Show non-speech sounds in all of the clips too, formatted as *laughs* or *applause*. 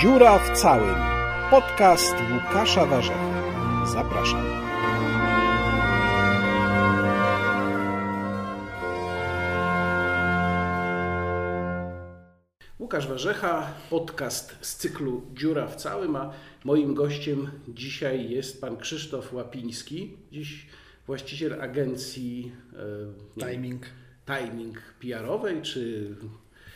Dziura w całym. Podcast Łukasza Warzechy. Zapraszam. Łukasz Warzecha, podcast z cyklu Dziura w całym, a moim gościem dzisiaj jest pan Krzysztof Łapiński, dziś właściciel agencji e, Timing. Timing PR-owej, czy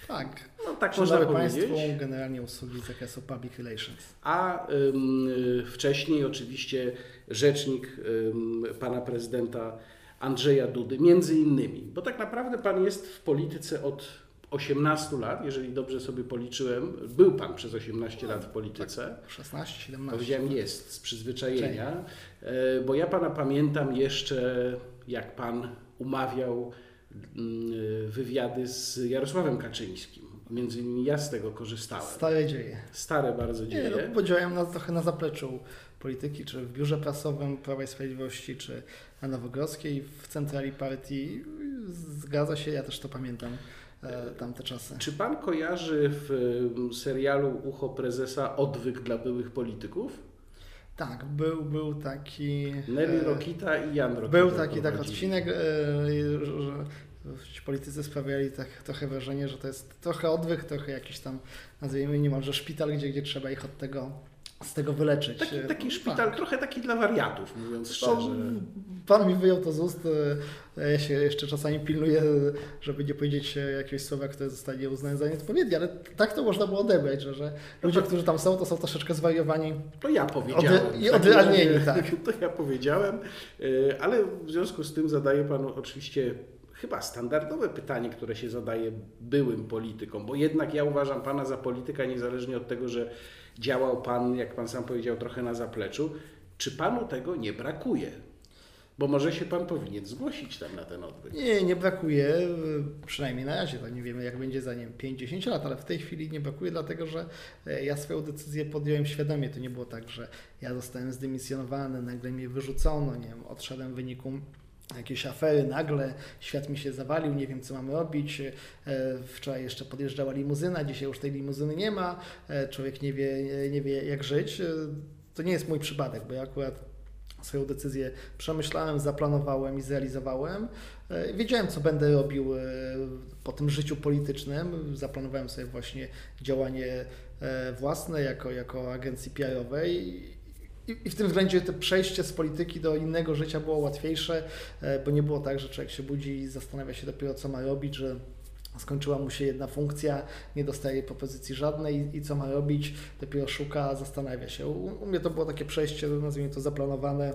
tak. Tak można powiedzieć. Państwu generalnie usługi z zakresu public relations. A wcześniej oczywiście rzecznik pana prezydenta Andrzeja Dudy, między innymi. Bo tak naprawdę pan jest w polityce od 18 lat, jeżeli dobrze sobie policzyłem. Był pan przez 18 lat w polityce. Tak, 16, 17. Powiedziałem jest z przyzwyczajenia, e, bo ja pana pamiętam jeszcze, jak pan umawiał wywiady z Jarosławem Kaczyńskim. Między innymi ja z tego korzystałem. Stare dzieje. Stare bardzo dzieje. Nie, no, podziałem na, trochę na zapleczu polityki, czy w biurze prasowym Prawa i Sprawiedliwości, czy na Nowogrodzkiej, w centrali partii. Zgadza się, ja też to pamiętam e, tamte czasy. Czy pan kojarzy w serialu Ucho Prezesa odwyk dla byłych polityków? Tak, był, był taki. Nelly e, Rokita i Jan Rokita. Był taki tak odcinek, e, politycy sprawiali tak trochę wrażenie, że to jest trochę odwyk, trochę jakiś tam, nazwijmy niemalże szpital, gdzie, gdzie trzeba ich od tego z tego wyleczyć. Taki, taki szpital, tak. trochę taki dla wariatów, mówiąc szczerze. pan mi wyjął to z ust. Ja się jeszcze czasami pilnuję, żeby nie powiedzieć jakiegoś słowa, które zostanie uznane za nieodpowiednie, ale tak to można było odebrać, że, że ludzie, no którzy tam są, to są troszeczkę zwariowani. To ja powiedziałem. Ody, I odrealnieni, tak. *laughs* To ja powiedziałem, y, ale w związku z tym zadaję panu oczywiście chyba standardowe pytanie, które się zadaje byłym politykom, bo jednak ja uważam Pana za polityka, niezależnie od tego, że działał Pan, jak Pan sam powiedział, trochę na zapleczu. Czy Panu tego nie brakuje? Bo może się Pan powinien zgłosić tam na ten odbyt. Nie, nie brakuje, przynajmniej na razie, nie wiemy jak będzie za nie 5-10 lat, ale w tej chwili nie brakuje, dlatego że e, ja swoją decyzję podjąłem świadomie. To nie było tak, że ja zostałem zdymisjonowany, nagle mnie wyrzucono, nie wiem, odszedłem w wyniku jakieś afery, nagle świat mi się zawalił, nie wiem co mamy robić. E, wczoraj jeszcze podjeżdżała limuzyna, dzisiaj już tej limuzyny nie ma, e, człowiek nie wie, nie wie jak żyć. E, to nie jest mój przypadek, bo ja akurat swoją decyzję przemyślałem, zaplanowałem i zrealizowałem. Wiedziałem, co będę robił po tym życiu politycznym. Zaplanowałem sobie właśnie działanie własne jako, jako agencji PR-owej i, w tym względzie to przejście z polityki do innego życia było łatwiejsze, e, bo nie było tak, że człowiek się budzi i zastanawia się dopiero, co ma robić, że skończyła mu się jedna funkcja, nie dostaje propozycji żadnej i co ma robić, dopiero szuka, zastanawia się. U, u mnie to było takie przejście, nazwijmy to zaplanowane, e,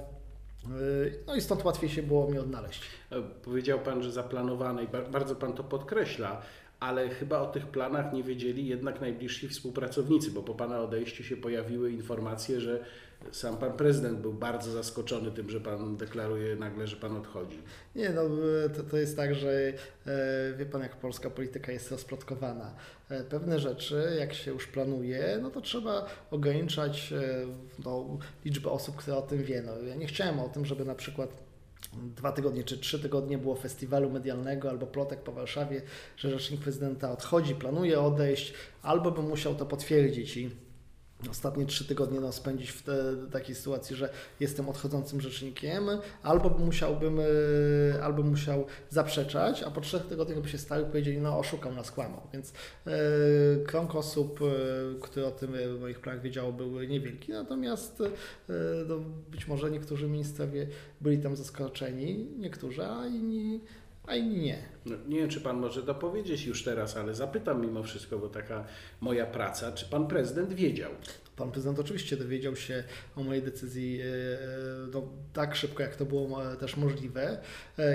no i stąd łatwiej się było mi odnaleźć. E, powiedział Pan, że zaplanowane i bardzo Pan to podkreśla ale chyba o tych planach nie wiedzieli jednak najbliżsi współpracownicy, bo po Pana odejściu się pojawiły informacje, że sam Pan Prezydent był bardzo zaskoczony tym, że Pan deklaruje nagle, że Pan odchodzi. Nie, no to, to jest tak, że e, wie Pan jak polska polityka jest rozplotkowana. E, pewne rzeczy, jak się już planuje, no to trzeba ograniczać e, no, liczbę osób, które o tym wie. No, ja nie chciałem o tym, żeby na przykład dwa tygodnie czy trzy tygodnie było festiwalu medialnego albo plotek po Warszawie, że rzecznik prezydenta odchodzi, planuje odejść, albo by musiał to potwierdzić i ostatnie trzy tygodnie no, spędzić w te, takiej sytuacji, że jestem odchodzącym rzecznikiem, albo musiałbym, e, albo musiał zaprzeczać, a po trzech tygodniach by się stał i powiedzieli, no oszukał nas, kłamał. Więc e, krąg osób, e, które o tym w moich planach wiedziało, był niewielki, natomiast e, no, być może niektórzy ministrowie byli tam zaskoczeni, niektórzy, a inni a inni nie. No, nie wiem, czy pan może to powiedzieć już teraz, ale zapytam mimo wszystko, bo taka moja praca, czy pan prezydent wiedział? Pan prezydent oczywiście dowiedział się o mojej decyzji e, e, no, tak szybko, jak to było e, też możliwe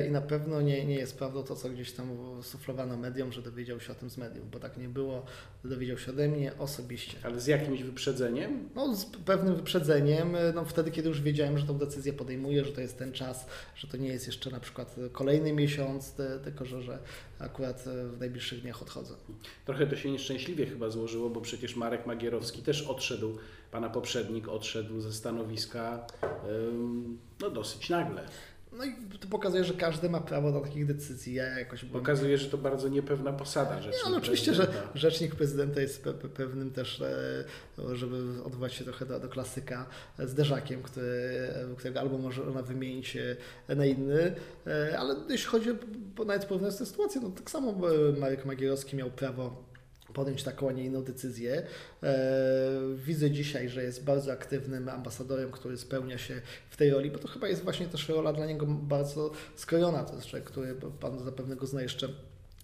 i na pewno nie, nie jest prawdą to, co gdzieś tam suflowano mediom, że dowiedział się o tym z mediów, bo tak nie było. Dowiedział się ode mnie osobiście. Ale z jakimś wyprzedzeniem? No, z pewnym wyprzedzeniem. No, wtedy, kiedy już wiedziałem, że tą decyzję podejmuję, że to jest ten czas, że to nie jest jeszcze na przykład kolejny miesiąc, tylko że, że akurat w najbliższych dniach odchodzę. Trochę to się nieszczęśliwie chyba złożyło, bo przecież Marek Magierowski też odszedł pana poprzednik odszedł ze stanowiska no, dosyć nagle. No i to pokazuje, że każdy ma prawo do takich decyzji. Ja jakoś bym... Pokazuje, że to bardzo niepewna posada Nie, rzecznik no, oczywiście, że rzecznik prezydenta jest pe pe pewnym też, e, żeby odwołać się trochę do, do klasyka, zderzakiem, który, którego albo można wymienić e, na inny, e, ale jeśli chodzi o nawet porównując tę sytuację, no tak samo Marek Magierowski miał prawo podjąć taką, a nie inną decyzję. E, Widzę dzisiaj, że jest bardzo aktywnym ambasadorem, który spełnia się w tej roli, bo to chyba jest właśnie też rola dla niego bardzo skrojona. To jest człowiek, który Pan zapewne go zna jeszcze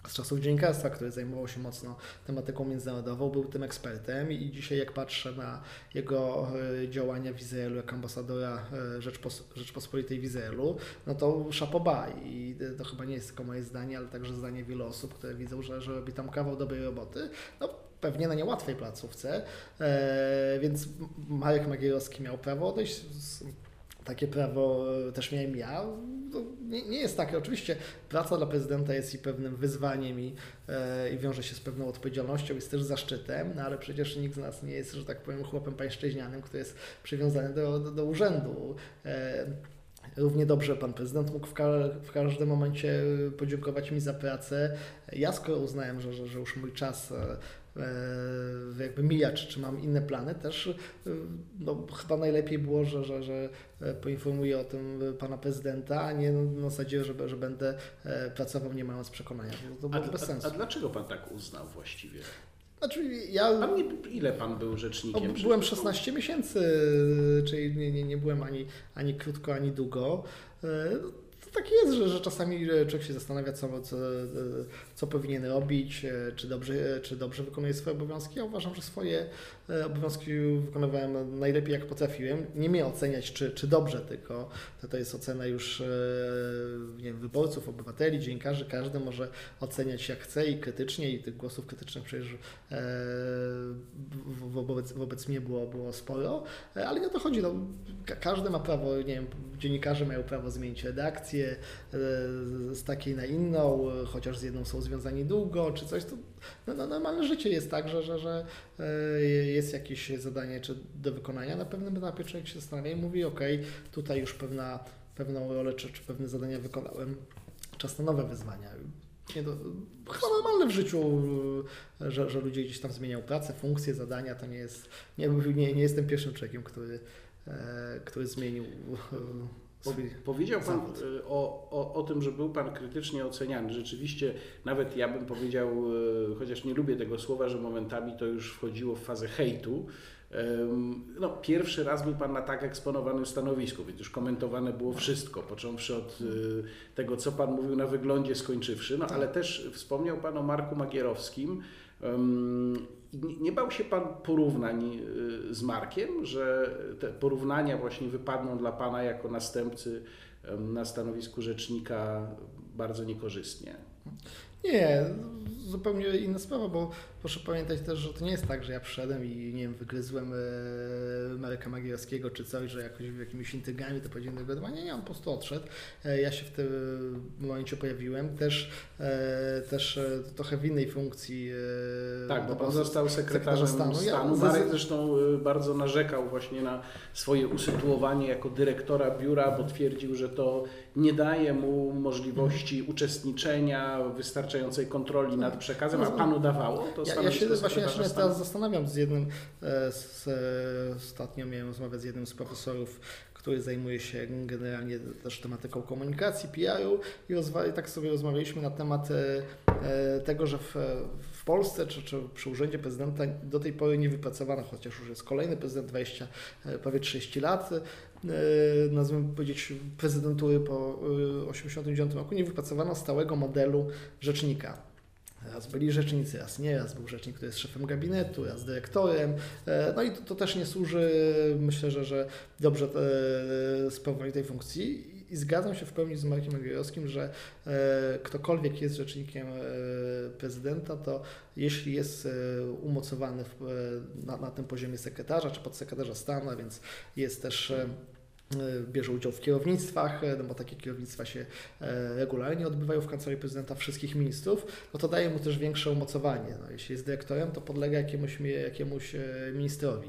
z czasów dziennikarstwa, który zajmował się mocno tematyką międzynarodową, był tym ekspertem i dzisiaj jak patrzę na jego e, działania w Izraelu jako ambasadora e, Rzeczpos Rzeczpospolitej w Izraelu, no to szapoba i to chyba nie jest tylko moje zdanie, ale także zdanie wielu osób, które widzą, że, że robi tam kawał dobrej roboty. No, pewnie na niełatwej placówce, e, więc Marek Magierowski miał prawo odejść z, takie prawo e, też miałem ja. Nie, nie jest takie. Oczywiście praca dla prezydenta jest i pewnym wyzwaniem i, e, i wiąże się z pewną odpowiedzialnością, jest też zaszczytem, no ale przecież nikt z nas nie jest, że tak powiem, chłopem pańszczyźnianym, który jest przywiązany do, do, do urzędu. E, Równie dobrze pan prezydent mógł w, ka w każdym momencie podziękować mi za pracę. Ja skoro uznałem, że, że, że już mój czas e, jakby mija, czy, mam inne plany, też e, no, chyba najlepiej było, że, że, że e, poinformuję o tym pana prezydenta, a nie na zasadzie, że, że będę e, pracował nie mając przekonania. To, to A, bez a, sensu. a dlaczego pan tak uznał właściwie? Znaczy, ja Pan nie, ile pan był no, rzecznikiem? byłem Przecież- 16 miesięcy, czyli nie, nie, nie byłem ani, ani krótko, ani długo. To tak jest, że, że czasami e, człowiek się zastanawia, co, co, e, co powinien robić, e, czy dobrze, czy dobrze wykonuje swoje obowiązki. Ja uważam, że swoje obowiązki wykonywałem najlepiej, jak potrafiłem. Nie mnie oceniać, czy, czy dobrze, tylko to, to jest ocena już nie wiem, wyborców, obywateli, dziennikarzy. Każdy może oceniać jak chce i krytycznie, i tych głosów krytycznych przecież wo- wo- wobec, wobec mnie było, było sporo, ale nie o to chodzi. No, ka- każdy ma prawo, nie wiem, dziennikarze mają prawo zmienić redakcję e, z takiej na inną, e, chociaż z jedną są związani długo, czy coś. To no, no, normalne życie jest tak, że, że, że e, jest jakieś zadanie czy do wykonania. Na pewnym etapie człowiek się zastanawia i mówi, ok, tutaj już pewna, pewną rolę czy, czy pewne zadania wykonałem, czas na nowe wyzwania. Nie, to chyba normalne w życiu, że, że ludzie gdzieś tam zmieniają pracę, funkcje, zadania. To nie jest. Nie, nie, nie jestem pierwszym człowiekiem, który, który zmienił. Powiedział Pan y, o, o, o tym, że był Pan krytycznie oceniany. Rzeczywiście, nawet ja bym powiedział, y, chociaż nie lubię tego słowa, że momentami to już wchodziło w fazę hejtu. No, pierwszy raz był Pan na tak eksponowanym stanowisku, więc już komentowane było wszystko, począwszy od y, tego, co Pan mówił na wyglądzie, skończywszy. No, ale też wspomniał Pan o Marku Magierowskim. Nie bał się Pan porównań y, z Markiem, że te porównania właśnie wypadną dla Pana jako następcy na stanowisku rzecznika bardzo niekorzystnie? Nie, zupełnie inna sprawa, bo proszę pamiętać też, że to nie jest tak, że ja przyszedłem i nie wiem, wygryzłem e, Mareka Magierowskiego czy coś, że jakoś jakimiś intrygami to powiedziałem do wiadomości. Nie, nie, on po prostu odszedł. E, ja się w tym momencie pojawiłem, też, e, też trochę w innej funkcji. Tak, bo Pan został sekretarzem sekretarza stanu. stanu. Ja Marek zresztą bardzo narzekał właśnie na swoje usytuowanie jako dyrektora biura, bo twierdził, że to nie daje mu możliwości uczestniczenia, wystarczającej kontroli nad przekazem, a Panu dawało to Ja, ja się właśnie ja się teraz zastanawiam z jednym, e, z, e, ostatnio miałem rozmowę z jednym z profesorów, który zajmuje się generalnie też tematyką komunikacji, PR-u i, rozwa- tak sobie rozmawialiśmy na temat e, e, tego, że w, w Polsce czy, czy przy urzędzie prezydenta do tej pory nie wypracowano, chociaż już jest kolejny prezydent 20, e, prawie 30 lat, nazwijmy powiedzieć prezydentury po e, 89 roku, nie wypracowano stałego modelu rzecznika. Raz byli rzecznicy, raz nie, raz był rzecznik, który jest szefem gabinetu, raz dyrektorem. E, No i to, to też nie służy, myślę, że, że dobrze e, sprawowaniu tej funkcji. I zgadzam się w pełni z Markiem Magierowskim, że e, ktokolwiek jest rzecznikiem e, prezydenta, to jeśli jest e, umocowany w, e, na, na tym poziomie sekretarza czy podsekretarza stanu, a więc jest też e, bierze udział w kierownictwach, no bo takie kierownictwa się regularnie odbywają w Kancelarii Prezydenta wszystkich ministrów, no to daje mu też większe umocowanie. No, jeśli jest dyrektorem, to podlega jakiemuś, jakiemuś ministrowi.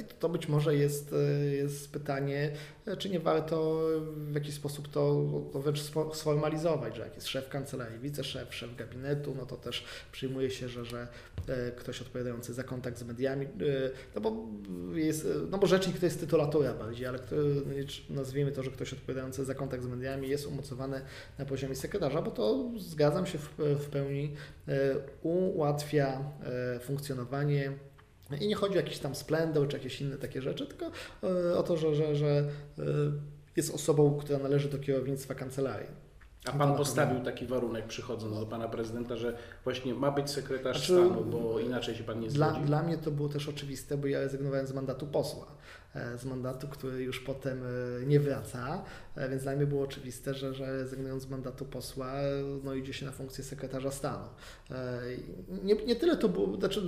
I to być może jest, jest pytanie, czy nie warto w jakiś sposób to, to wręcz sformalizować, że jak jest szef kancelarii, wiceszef, szef gabinetu, no to też przyjmuje się, że, że ktoś odpowiadający za kontakt z mediami, no bo, jest, no bo rzecznik to jest tytulatura bardziej, ale kto, nazwijmy to, że ktoś odpowiadający za kontakt z mediami jest umocowany na poziomie sekretarza, bo to zgadzam się w, w pełni, ułatwia funkcjonowanie i nie chodzi o jakiś tam splendor czy jakieś inne takie rzeczy, tylko o to, że, że, że jest osobą, która należy do kierownictwa kancelarii. A pan postawił taki warunek przychodząc do pana prezydenta, że właśnie ma być sekretarz znaczy, stanu, bo inaczej się pan nie dla, Dla mnie to było też oczywiste, bo ja rezygnowałem z mandatu posła. Z mandatu, który już potem nie wraca, więc dla mnie było oczywiste, że, że rezygnując z mandatu posła, no idzie się na funkcję sekretarza stanu. Nie, nie tyle to było, znaczy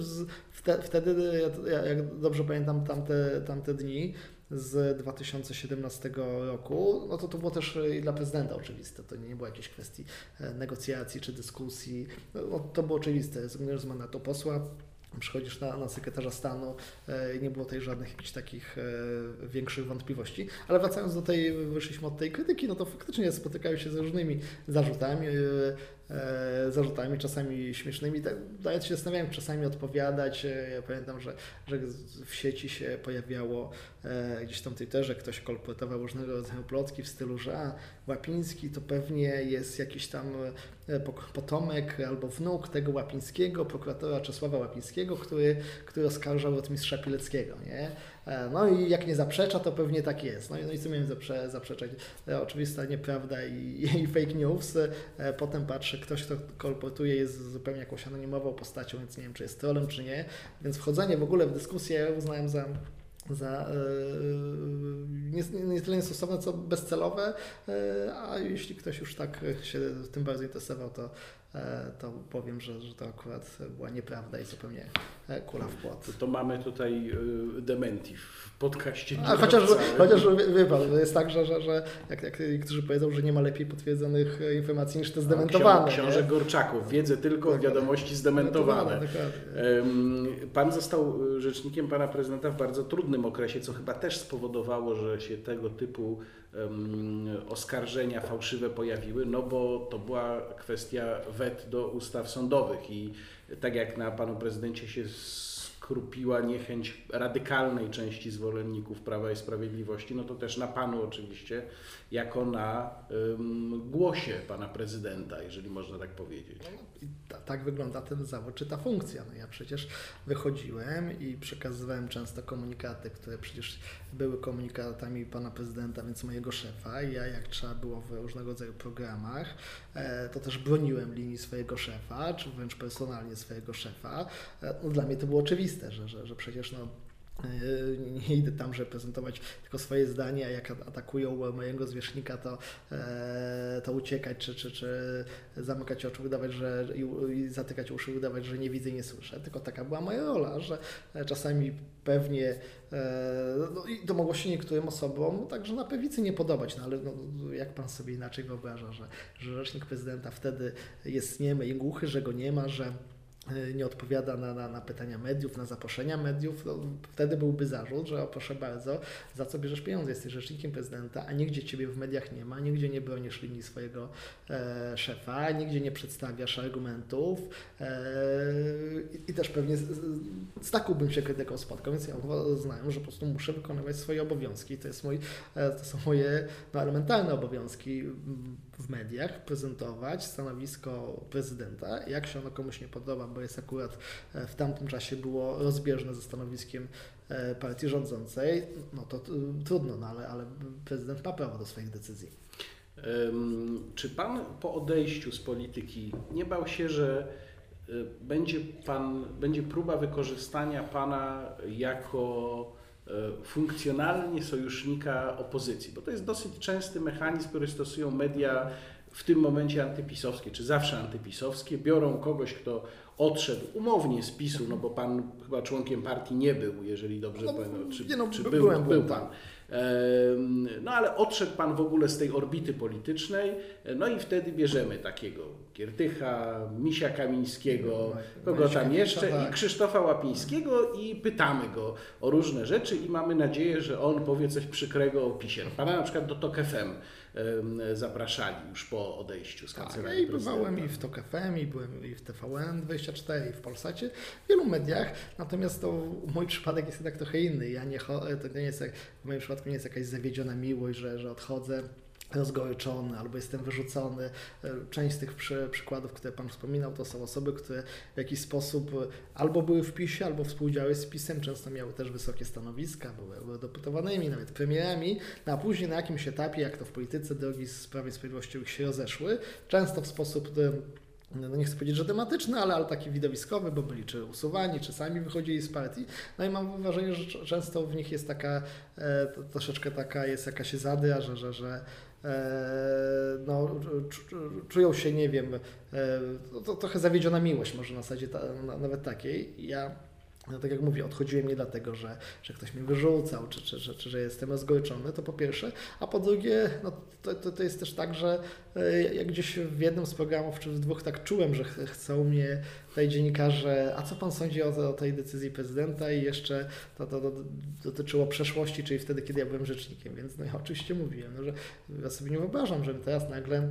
wtedy, jak dobrze pamiętam tamte, tamte dni, z 2017 roku, no to to było też i dla prezydenta oczywiste. To nie było jakiejś kwestii e, negocjacji czy dyskusji. No, to było oczywiste. Rezygnujesz z mandatu posła, przychodzisz na, na sekretarza stanu e, i nie było tutaj żadnych jakichś takich e, większych wątpliwości. Ale wracając do tej, wyszliśmy od tej krytyki, no to faktycznie spotykają się z różnymi zarzutami. E, zarzutami, czasami śmiesznymi. Tak, nawet się zastanawiałem, czasami odpowiadać. E, ja pamiętam, że, że w sieci się pojawiało e, gdzieś tam Twitterze, ktoś kolportował różnego rodzaju plotki w stylu, że a, Łapiński to pewnie jest jakiś tam potomek albo wnuk tego Łapińskiego, prokuratora Czesława Łapińskiego, który, który oskarżał od mistrza Pileckiego. Nie? E, no i jak nie zaprzecza, to pewnie tak jest. No i, no i co miałem zaprze, zaprzeczać? E, oczywista nieprawda i, i fake news. E, potem patrzę, ktoś, kto kolportuje, jest zupełnie jakąś anonimową postacią, więc nie wiem, czy jest trolem, czy nie. Więc wchodzenie w ogóle w dyskusję uznałem za za nie, nie tyle niestosowne, co bezcelowe, a jeśli ktoś już tak się tym bardzo interesował, to to powiem, że, że to akurat była nieprawda i zupełnie e, kula w płot. To, to mamy tutaj e, dementi w podcaście. A chociaż, chociaż wie pan, jest tak, że, że, że jak, jak niektórzy powiedzą, że nie ma lepiej potwierdzonych informacji niż te zdementowane. Książę Gorczaków, wiedzę tylko dokładnie. wiadomości zdementowane. Pan został rzecznikiem pana prezydenta w bardzo trudnym okresie, co chyba też spowodowało, że się tego typu oskarżenia fałszywe pojawiły, no bo to była kwestia wet do ustaw sądowych i tak jak na panu prezydencie się skrupiła niechęć radykalnej części zwolenników Prawa i Sprawiedliwości, no to też na panu oczywiście, jako na um, głosie pana prezydenta, jeżeli można tak powiedzieć. No, tak wygląda ten zawód, czy ta funkcja. No ja przecież wychodziłem i przekazywałem często komunikaty, które przecież były komunikatami pana prezydenta, więc mojego szefa. Ja jak trzeba było w różnego rodzaju programach, e, to też broniłem linii swojego szefa, czy wręcz personalnie swojego szefa. E, no, dla mnie to było oczywiste, że, że, że przecież no, nie idę tam, żeby prezentować tylko swoje zdanie, a jak atakują mojego zwierzchnika, to, e, to uciekać, czy, czy, czy zamykać oczy, udawać, że i zatykać uszy, udawać, że nie widzę i nie słyszę. Tylko taka była moja rola, że czasami pewnie e, no i to mogło się niektórym osobom także na pewicy nie podobać, no ale no, jak pan sobie inaczej wyobraża, że, że rzecznik prezydenta wtedy jest niemy i głuchy, że go nie ma, że nie odpowiada na, na, na, pytania mediów, na zaproszenia mediów, to wtedy byłby zarzut, że o proszę bardzo, za co bierzesz pieniądze, jesteś rzecznikiem prezydenta, a nigdzie Ciebie w mediach nie ma, nigdzie nie bronisz linii swojego e, szefa, nigdzie nie przedstawiasz argumentów e, i, też pewnie z, taką bym się krytyką spotkał, więc ja uznałem, że po prostu muszę wykonywać swoje obowiązki, to, jest mój, e, to są moje no, elementarne obowiązki w mediach, prezentować stanowisko prezydenta, jak się ono komuś nie podoba, bo jest akurat e, w tamtym czasie było rozbieżne ze stanowiskiem e, partii rządzącej, no to trudno, no ale, ale prezydent ma prawo do swoich decyzji. Czy pan po odejściu z polityki nie bał się, że e, będzie, pan, będzie próba wykorzystania pana jako funkcjonalnie sojusznika opozycji? Bo to jest dosyć częsty mechanizm, który stosują media w tym momencie antypisowskie, czy zawsze antypisowskie, biorą kogoś, kto odszedł umownie z PiSu, no bo pan chyba członkiem partii nie był, jeżeli dobrze no, pamiętam, czy, no, czy był, byłem, był pan. No ale odszedł pan w ogóle z tej orbity politycznej, no i wtedy bierzemy takiego Giertycha, Misia Kamińskiego, No, kogo Misia tam jeszcze tak. i Krzysztofa Łapińskiego i pytamy go o różne rzeczy i mamy nadzieję, że on powie coś przykrego o PiSie. Pana na przykład do TOK FM zapraszali już po odejściu z Tak, kancelarii i bywałem i w TOK FM, i byłem i w TVN24, i w Polsacie, w wielu mediach, natomiast to mój przypadek jest jednak trochę inny. Ja nie, to nie jest, w moim przypadku nie jest jakaś zawiedziona miłość, że, że odchodzę rozgoryczony albo jestem wyrzucony. E, Część z tych przy, przykładów, które Pan wspominał, to są osoby, które w jakiś sposób e, albo były w PiSie, albo współdziałały z PiSem, często miały też wysokie stanowiska, były, były deputowanymi, nawet premierami, no a później na jakimś etapie, jak to w polityce, drogi z Prawa i Sprawiedliwości się rozeszły, często w sposób e, no nie chcę powiedzieć, że tematyczny, ale, ale taki widowiskowy, bo byli czy usuwani, czy sami wychodzili z partii. No i mam wrażenie, że często w nich jest taka, e, troszeczkę taka jest jakaś zadra, że, że, że no, czu- czu- czują się, nie wiem, e, to, to trochę zawiedziona miłość może na zasadzie ta, na, nawet takiej. Ja no, tak jak mówię, odchodziłem nie dlatego, że, że ktoś mnie wyrzucał, czy, czy, czy, czy że jestem rozgoryczony, to po pierwsze, a po drugie, no, to, to, to jest też tak, że e, jak gdzieś w jednym z programów, czy w dwóch tak czułem, że ch- chcą mnie tutaj dziennikarze, a co pan sądzi o, o tej decyzji prezydenta? I jeszcze to, to, to dotyczyło przeszłości, czyli wtedy, kiedy ja byłem rzecznikiem, więc no ja oczywiście mówiłem, no, że ja sobie nie wyobrażam, żebym teraz nagle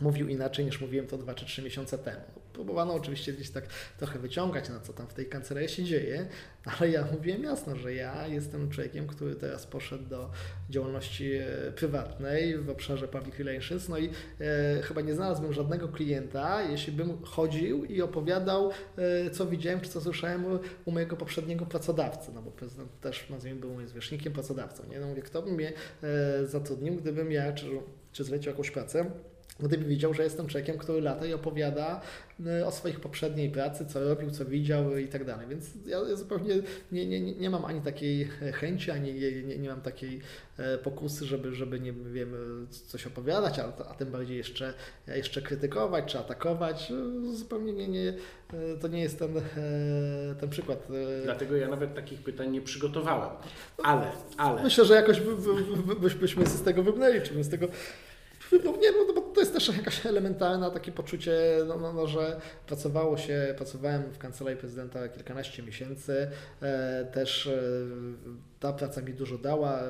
mówił inaczej niż mówiłem to dwa czy trzy miesiące temu. Próbowano oczywiście gdzieś tak trochę wyciągać, na co tam w tej kancelarii się dzieje, ale ja mówiłem jasno, że ja jestem człowiekiem, który teraz poszedł do działalności e, prywatnej w obszarze public relations, no i e, chyba nie znalazłbym żadnego klienta, jeśli bym chodził i opowiadał, e, co widziałem, czy co słyszałem u, u mojego poprzedniego pracodawcy, no bo prezydent też, nazwijmy, był moim zwierzchnikiem, pracodawcą, nie? No mówię, kto by mnie e, zatrudnił, gdybym ja, czy, czy zlecił jakąś pracę, Gdyby widział, że jestem człowiekiem, który lata i opowiada y, o swojej poprzedniej pracy, co robił, co widział i tak dalej. Więc ja zupełnie nie, nie, nie mam ani takiej e, chęci, ani nie, nie, nie mam takiej e, pokusy, żeby, żeby nie wiem, e, coś opowiadać, a, a tym bardziej jeszcze, jeszcze krytykować czy atakować. E, Zupełnie nie, nie, to nie jest ten, ten przykład. Dlatego ja nawet takich pytań nie przygotowałem. Ale, ale. Myślę, że jakoś by, by, by, byś- byśmy z tego wybrnęli, czy bym z tego. No nie, no bo to jest też jakaś elementarna takie poczucie, no, no, no, że pracowało się, pracowałem w kancelarii prezydenta kilkanaście miesięcy, e, też e, ta praca mi dużo dała,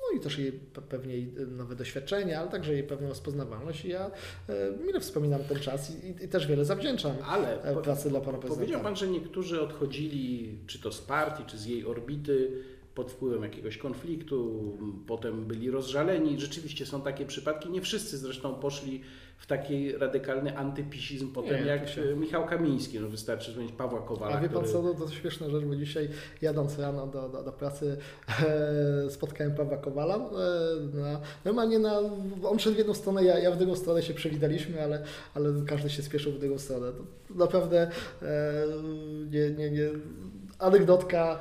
no i też jej pe- pewnie nowe doświadczenia, ale także jej pewną rozpoznawalność i ja e, mile wspominam ten czas i, i, też wiele zawdzięczam Ale e, po- pracy dla pana prezydenta. Powiedział Pan, że niektórzy odchodzili, czy to z partii, czy z jej orbity, pod wpływem jakiegoś konfliktu, potem byli rozżaleni. Rzeczywiście są takie przypadki. Nie wszyscy zresztą poszli w taki radykalny antypisizm potem Nie, jak e, Michał Kamiński. No wystarczy wspomnieć Pawła Kowala, A wie pan który... co, to, to śmieszna rzecz, bo dzisiaj jadąc rano do, do, do pracy e, spotkałem Pawła Kowala. E, na, normalnie na, on szedł w jedną stronę, ja, ja w drugą stronę się przywitaliśmy, ale, ale każdy się spieszył w drugą stronę. To naprawdę e, nie, nie, nie, anegdotka,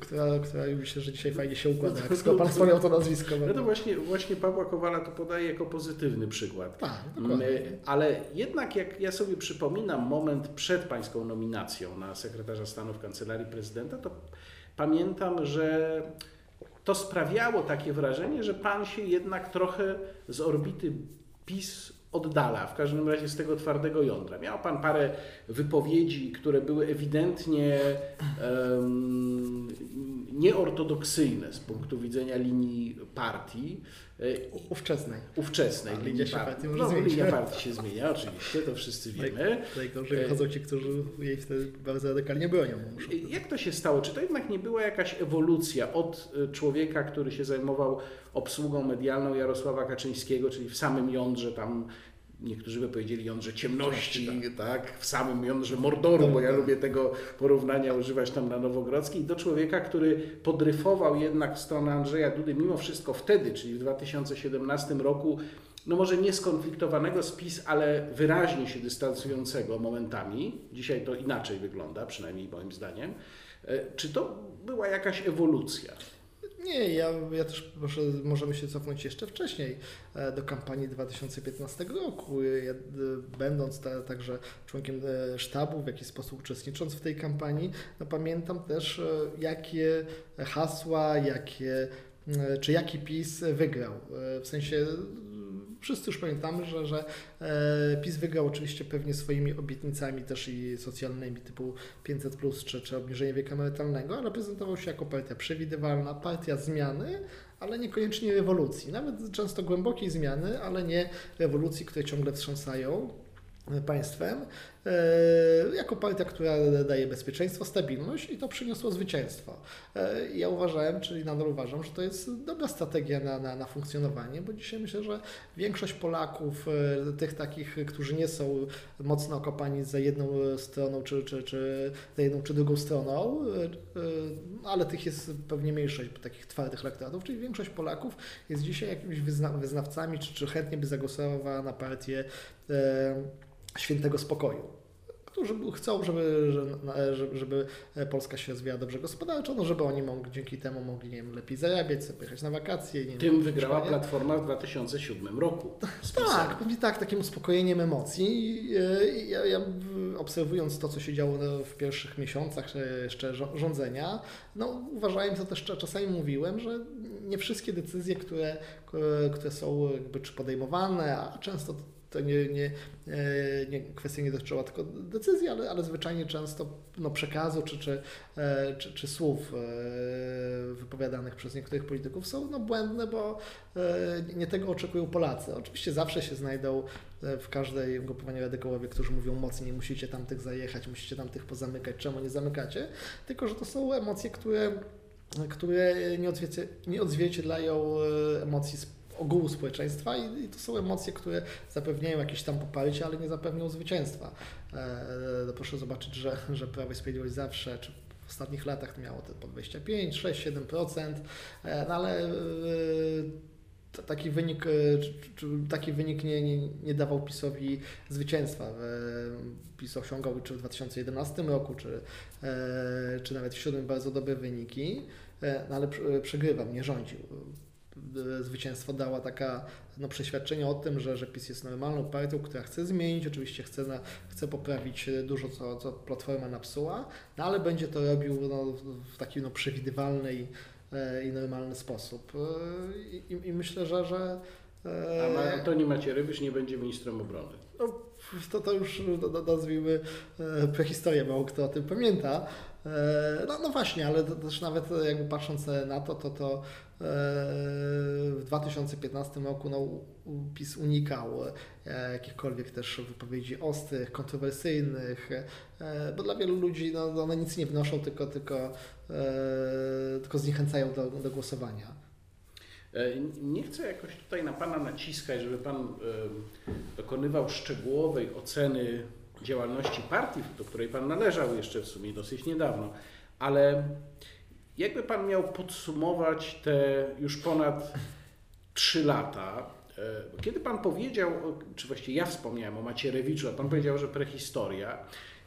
która, która myślę, że dzisiaj fajnie się układa, jak skoro pan wspomniał to nazwisko. No to właśnie, właśnie Pawła Kowala to podaje jako pozytywny przykład. Tak, Mm, dokładnie. Ale jednak jak ja sobie przypominam moment przed pańską nominacją na sekretarza stanu w kancelarii prezydenta, to pamiętam, że to sprawiało takie wrażenie, że pan się jednak trochę z orbity PiS oddala, w każdym razie z tego twardego jądra. Miał pan parę wypowiedzi, które były ewidentnie em, nieortodoksyjne z punktu widzenia linii partii. E, Ówczesnej. ówczesnej linia się partii. partii może no, zmienić. linia partii się zmienia, oczywiście, to wszyscy wiemy. Najgorzej E, wychodzą ci, którzy jej wtedy bardzo radykalnie bronią. Jak to się stało? Czy to jednak nie była jakaś ewolucja od y, człowieka, który się zajmował obsługą medialną Jarosława Kaczyńskiego, czyli w samym jądrze tam Niektórzy by powiedzieli jądrze ciemności, tak, w samym jądrze mordoru, bo ja lubię tego porównania używać tam na Nowogrodzkiej, do człowieka, który podryfował jednak w stronę Andrzeja Dudy mimo wszystko wtedy, czyli w 2017 roku, no może nie skonfliktowanego z PiS, ale wyraźnie się dystansującego momentami. Dzisiaj to inaczej wygląda, przynajmniej moim zdaniem. E, Czy to była jakaś ewolucja? Nie, ja, ja też może, możemy się cofnąć jeszcze wcześniej, e, do kampanii 2015 roku. Ja, e, będąc ta, także członkiem e, sztabu, w jakiś sposób uczestnicząc w tej kampanii, no pamiętam też, jakie hasła, jakie czy jaki PiS wygrał. W sensie wszyscy już pamiętamy, że, że e, PiS wygrał oczywiście pewnie swoimi obietnicami też i socjalnymi typu 500 plus czy, czy obniżenie wieku emerytalnego, ale prezentował się jako partia przewidywalna, partia zmiany, ale niekoniecznie rewolucji. Nawet często głębokiej zmiany, ale nie rewolucji, które ciągle wstrząsają państwem, e, jako partia, która daje bezpieczeństwo, stabilność i to przyniosło zwycięstwo. E, ja uważałem, czyli nadal uważam, że to jest dobra strategia na, na, na funkcjonowanie, bo dzisiaj myślę, że większość Polaków, e, tych takich, którzy nie są mocno okopani za jedną stroną, czy, czy, czy za jedną czy drugą stroną, ale tych jest pewnie mniejszość takich twardych lektoratów, czyli większość Polaków jest dzisiaj jakimiś wyznawcami, czy, czy chętnie by zagłosowała na partię świętego spokoju, którzy chcą, żeby, żeby, żeby Polska się rozwijała dobrze gospodarczo, no żeby oni mogli, dzięki temu mogli nie wiem, lepiej zarabiać, sobie pojechać na wakacje. Nie Tym wiem, wygrała Platforma w 2007 roku. Tak, pewnie tak, takim uspokojeniem emocji. Ja, ja, obserwując to, co się działo w pierwszych miesiącach jeszcze rządzenia, no uważałem, to też czasami mówiłem, że nie wszystkie decyzje, które, które są jakby czy podejmowane, a często to nie, nie, e, nie, kwestia nie dotyczyła tylko decyzji, ale, ale zwyczajnie często no, przekazu czy, czy, e, czy, czy słów e, wypowiadanych przez niektórych polityków są no, błędne, bo nie tego oczekują Polacy. Oczywiście zawsze się znajdą w każdej grupowaniu radykałowie, którzy mówią mocniej, musicie tamtych zajechać, musicie tamtych pozamykać, czemu nie zamykacie, tylko że to są emocje, które, które nie odzwierciedlają emocji ogółu społeczeństwa i, i, to są emocje, które zapewniają jakieś tam poparcie, ale nie zapewnią zwycięstwa. E, no proszę zobaczyć, że, że Prawo i Sprawiedliwość zawsze, czy w ostatnich latach miało te po 25, 6, 7%, e, no ale e, taki wynik, e, taki wynik nie, nie, nie dawał PiSowi zwycięstwa. E, PiS osiągał czy w 2011 roku, czy, e, czy nawet w 2007 bardzo dobre wyniki, no ale przegrywał, nie rządził zwycięstwo dała taka no, przeświadczenie o tym, że, że PiS jest normalną partią, która chce zmienić, oczywiście chce, na, chce poprawić dużo, co, co Platforma napsuła, no, ale będzie to robił no, w taki no, przewidywalny i, e, i normalny sposób. E, I, i myślę, że, że e, A Antoni Macierewicz nie będzie ministrem obrony. No, to, to już nazwijmy prehistorię, mało kto o tym pamięta. No, no właśnie, ale też nawet jakby patrząc na to, to, to w 2015 roku no, PiS unikał e, jakichkolwiek też wypowiedzi ostrych, kontrowersyjnych, e, bo dla wielu ludzi no, one nic nie wnoszą, tylko, tylko, e, tylko zniechęcają do, do głosowania. Nie chcę jakoś tutaj na Pana naciskać, żeby Pan dokonywał szczegółowej oceny działalności partii, do której Pan należał jeszcze w sumie dosyć niedawno, ale jakby Pan miał podsumować te już ponad trzy lata, e, kiedy Pan powiedział, czy właściwie ja wspomniałem o Macierewiczu, a Pan powiedział, że prehistoria,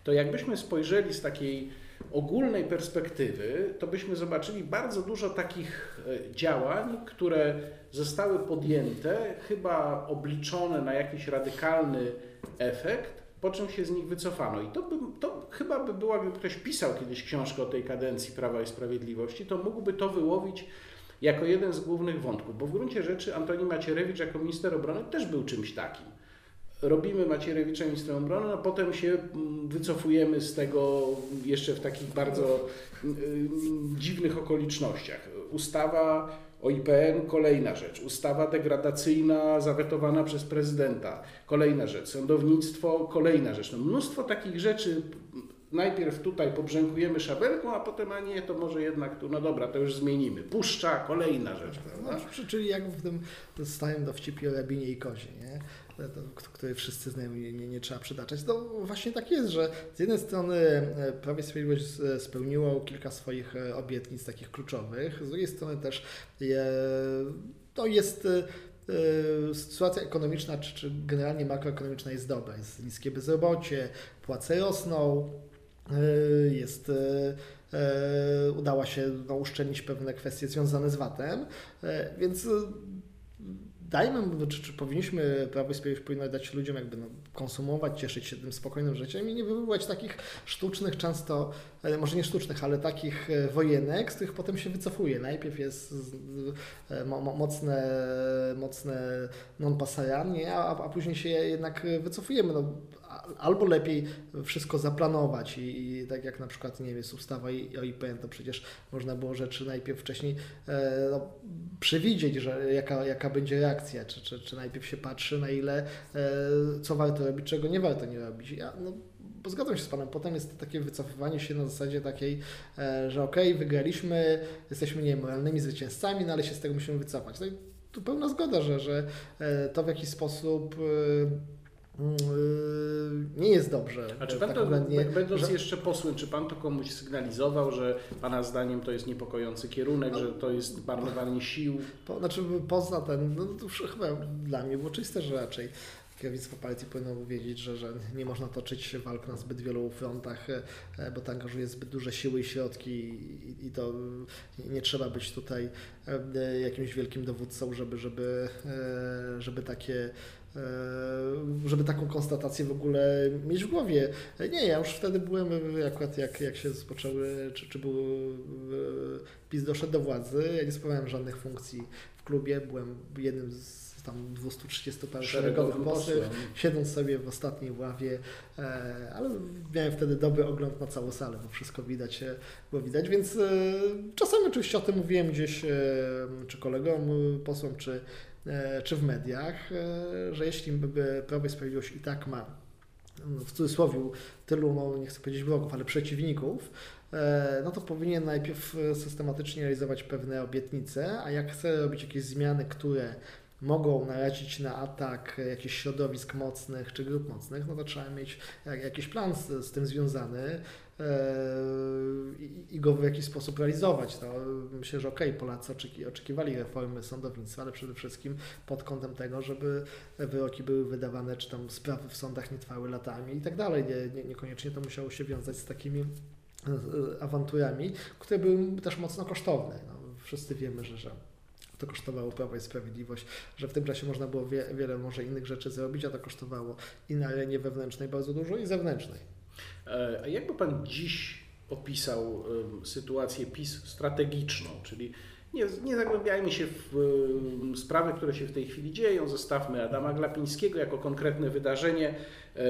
to jakbyśmy spojrzeli z takiej ogólnej perspektywy, to byśmy zobaczyli bardzo dużo takich e, działań, które zostały podjęte, chyba obliczone na jakiś radykalny efekt, po czym się z nich wycofano. I to, by, to chyba by było, gdyby ktoś pisał kiedyś książkę o tej kadencji Prawa i Sprawiedliwości, to mógłby to wyłowić jako jeden z głównych wątków, bo w gruncie rzeczy Antoni Macierewicz jako minister obrony też był czymś takim. Robimy Macierewicza ministrem obrony, a potem się mm, wycofujemy z tego jeszcze w takich bardzo mm, mm, dziwnych okolicznościach. Ustawa o IPN kolejna rzecz. Ustawa degradacyjna zawetowana przez prezydenta kolejna rzecz. Sądownictwo kolejna rzecz. No mnóstwo takich rzeczy. Najpierw tutaj pobrzękujemy szabelką, a potem, a nie, to może jednak tu, no dobra, to już zmienimy. Puszcza, kolejna rzecz. No, czyli jak w tym stałem dowcipie o rabinie i kozie, nie? Który wszyscy znają i nie, nie, trzeba przytaczać. No właśnie tak jest, że z jednej strony e, Prawie Sprawiedliwość spełniło kilka swoich e, obietnic takich kluczowych, z drugiej strony też je, to jest e, sytuacja ekonomiczna, czy, czy generalnie makroekonomiczna jest dobra. Jest niskie bezrobocie, płace rosną, jest udało się no, uszczelnić pewne kwestie związane z VAT-em, więc dajmy, czy, czy powinniśmy, Prawo i Sprawiedliwość powinno dać ludziom jakby no, konsumować, cieszyć się tym spokojnym życiem i nie wywoływać takich sztucznych, często, e, może nie sztucznych, ale takich e, wojenek, z których potem się wycofuje. Najpierw jest e, mo, mocne, mocne non pasajanie, a, a później się jednak wycofujemy. No, albo lepiej wszystko zaplanować i, i, tak jak na przykład, nie wiem, ustawa o IPN, to przecież można było rzeczy najpierw wcześniej e, no, przewidzieć, że jaka, jaka będzie reakcja, czy, czy, czy najpierw się patrzy na ile, e, co warto robić, czego nie warto nie robić. Ja, no, bo zgadzam się z Panem, potem jest takie wycofywanie się na zasadzie takiej, e, że okej, okay, wygraliśmy, jesteśmy nie moralnymi zwycięzcami, no ale się z tego musimy wycofać. No tu pełna zgoda, że, że e, to w jakiś sposób e, nie jest dobrze. A czy pan tak to, względnie, będąc że... jeszcze posłem, czy pan to komuś sygnalizował, że pana zdaniem to jest niepokojący kierunek, no, że to jest marnowanie sił? Po, znaczy poza ten, no to już chyba dla mnie było czyste, że raczej kierownictwo partii powinno wiedzieć, że, że nie można toczyć walk na zbyt wielu frontach, e, bo to angażuje zbyt duże siły i środki i, i to nie trzeba być tutaj e, jakimś wielkim dowódcą, żeby, żeby, e, żeby takie żeby taką konstatację w ogóle mieć w głowie. Nie, ja już wtedy byłem, akurat jak, jak się rozpoczęły, czy, czy był e, PiS doszedł do władzy, ja nie sprawowałem żadnych funkcji w klubie, byłem jednym z tam 230 parę szeregowych posłów, siedząc sobie w ostatniej ławie, e, ale miałem wtedy dobry ogląd na całą salę, bo wszystko widać, było widać, więc czasami oczywiście o tym mówiłem gdzieś czy kolegom, posłom, czy E, czy w mediach, e, że jeśli Prawo i Sprawiedliwość i tak ma no, w cudzysłowie tylu, no nie chcę powiedzieć wrogów, ale przeciwników, e, no to powinien najpierw systematycznie realizować pewne obietnice, a jak chce robić jakieś zmiany, które mogą narazić na atak jakichś środowisk mocnych czy grup mocnych, no to trzeba mieć jakiś plan z, z tym związany, i go w jakiś sposób realizować. No, myślę, że okej, okay, Polacy oczekiwali, oczekiwali reformy sądownictwa, ale przede wszystkim pod kątem tego, żeby wyroki były wydawane, czy tam sprawy w sądach nie trwały latami i tak dalej. Nie, nie, niekoniecznie to musiało się wiązać z takimi e, awanturami, które były też mocno kosztowne. No, wszyscy wiemy, że, że to kosztowało Prawo i Sprawiedliwość, że w tym czasie można było wie, wiele może innych rzeczy zrobić, a to kosztowało i na arenie wewnętrznej bardzo dużo i zewnętrznej. E, a jakby Pan dziś opisał sytuację PiS strategiczną, czyli nie, nie zagłębiajmy się w sprawy, które się w tej chwili dzieją, zostawmy Adama Glapińskiego jako konkretne wydarzenie e,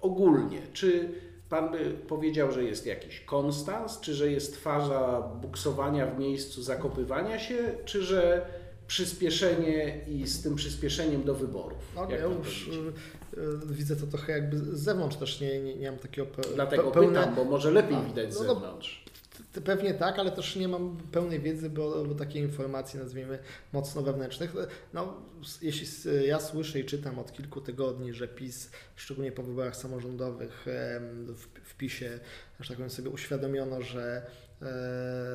ogólnie. Czy Pan by powiedział, że jest jakiś konstans, czy że jest faza buksowania w miejscu zakopywania się, czy że przyspieszenie i z tym przyspieszeniem do wyborów? No, ja już Y, widzę to trochę jakby z zewnątrz też nie, nie, nie mam takiego pe Dlatego pełne... pytam, bo może lepiej widać z no, zewnątrz. No, pewnie tak, ale też nie mam pełnej wiedzy, bo, bo takie informacje nazwijmy mocno wewnętrznych. No, jeśli ja słyszę i czytam od kilku tygodni, że PiS, szczególnie po wyborach samorządowych w, w PiSie, że tak powiem sobie uświadomiono, że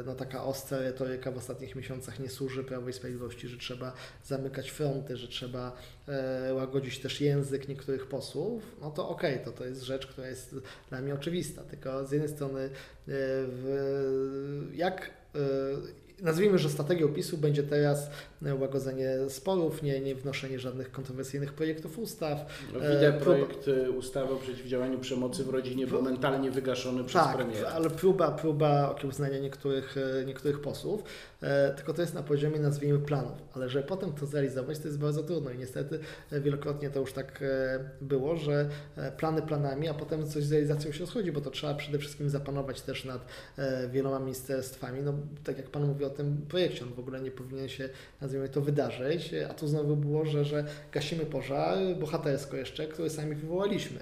no, taka ostra retoryka w ostatnich miesiącach nie służy Prawo i Sprawiedliwości, że trzeba zamykać fronty, że trzeba e, łagodzić też język niektórych posłów, no to okej, okay, to to jest rzecz, która jest dla mnie oczywista. Tylko z jednej strony, e, w, jak nazwijmy, że strategią PiSu będzie teraz łagodzenie sporów, nie, nie wnoszenie żadnych kontrowersyjnych projektów ustaw. No, e, projekt e, ustawy o przeciwdziałaniu przemocy w rodzinie był momentalnie wygaszony przez tak, premiera. ale próba, próba okiełznania niektórych, e, niektórych posłów, tylko to jest na poziomie nazwijmy planów, ale że potem to zrealizować to jest bardzo trudno i niestety wielokrotnie to już tak było, że plany planami, a potem coś z realizacją się rozchodzi, bo to trzeba przede wszystkim zapanować też nad wieloma ministerstwami. No, tak jak Pan mówi o tym projekcie, on w ogóle nie powinien się nazwijmy to, wydarzyć, a tu znowu było, że, że gasimy pożar bohatersko jeszcze, który sami wywołaliśmy.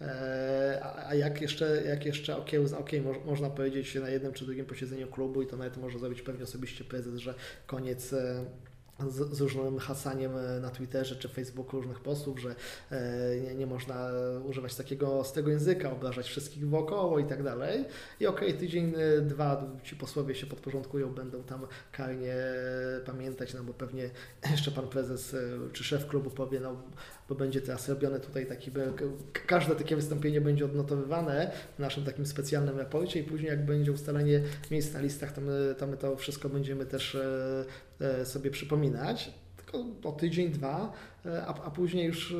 E, a jak jeszcze, jak jeszcze okiełzna, ok, można powiedzieć na jednym czy drugim posiedzeniu klubu i to nawet może zrobić pewnie osobiście prezes, że koniec e, z, z, różnym hasaniem e, na Twitterze czy Facebooku różnych postów, że e, nie, nie, można używać takiego z tego języka, obrażać wszystkich wokoło i tak dalej. I okej, okay, tydzień, e, dwa ci posłowie się podporządkują, będą tam karnie pamiętać, no bo pewnie *laughs* jeszcze pan prezes czy szef klubu powie, no bo będzie teraz robione tutaj taki, każde takie wystąpienie będzie odnotowywane w naszym takim specjalnym raporcie i później jak będzie ustalenie miejsc na listach, to my to, my to wszystko będziemy też e, e, sobie przypominać. tylko o tydzień, dwa, a, a później już,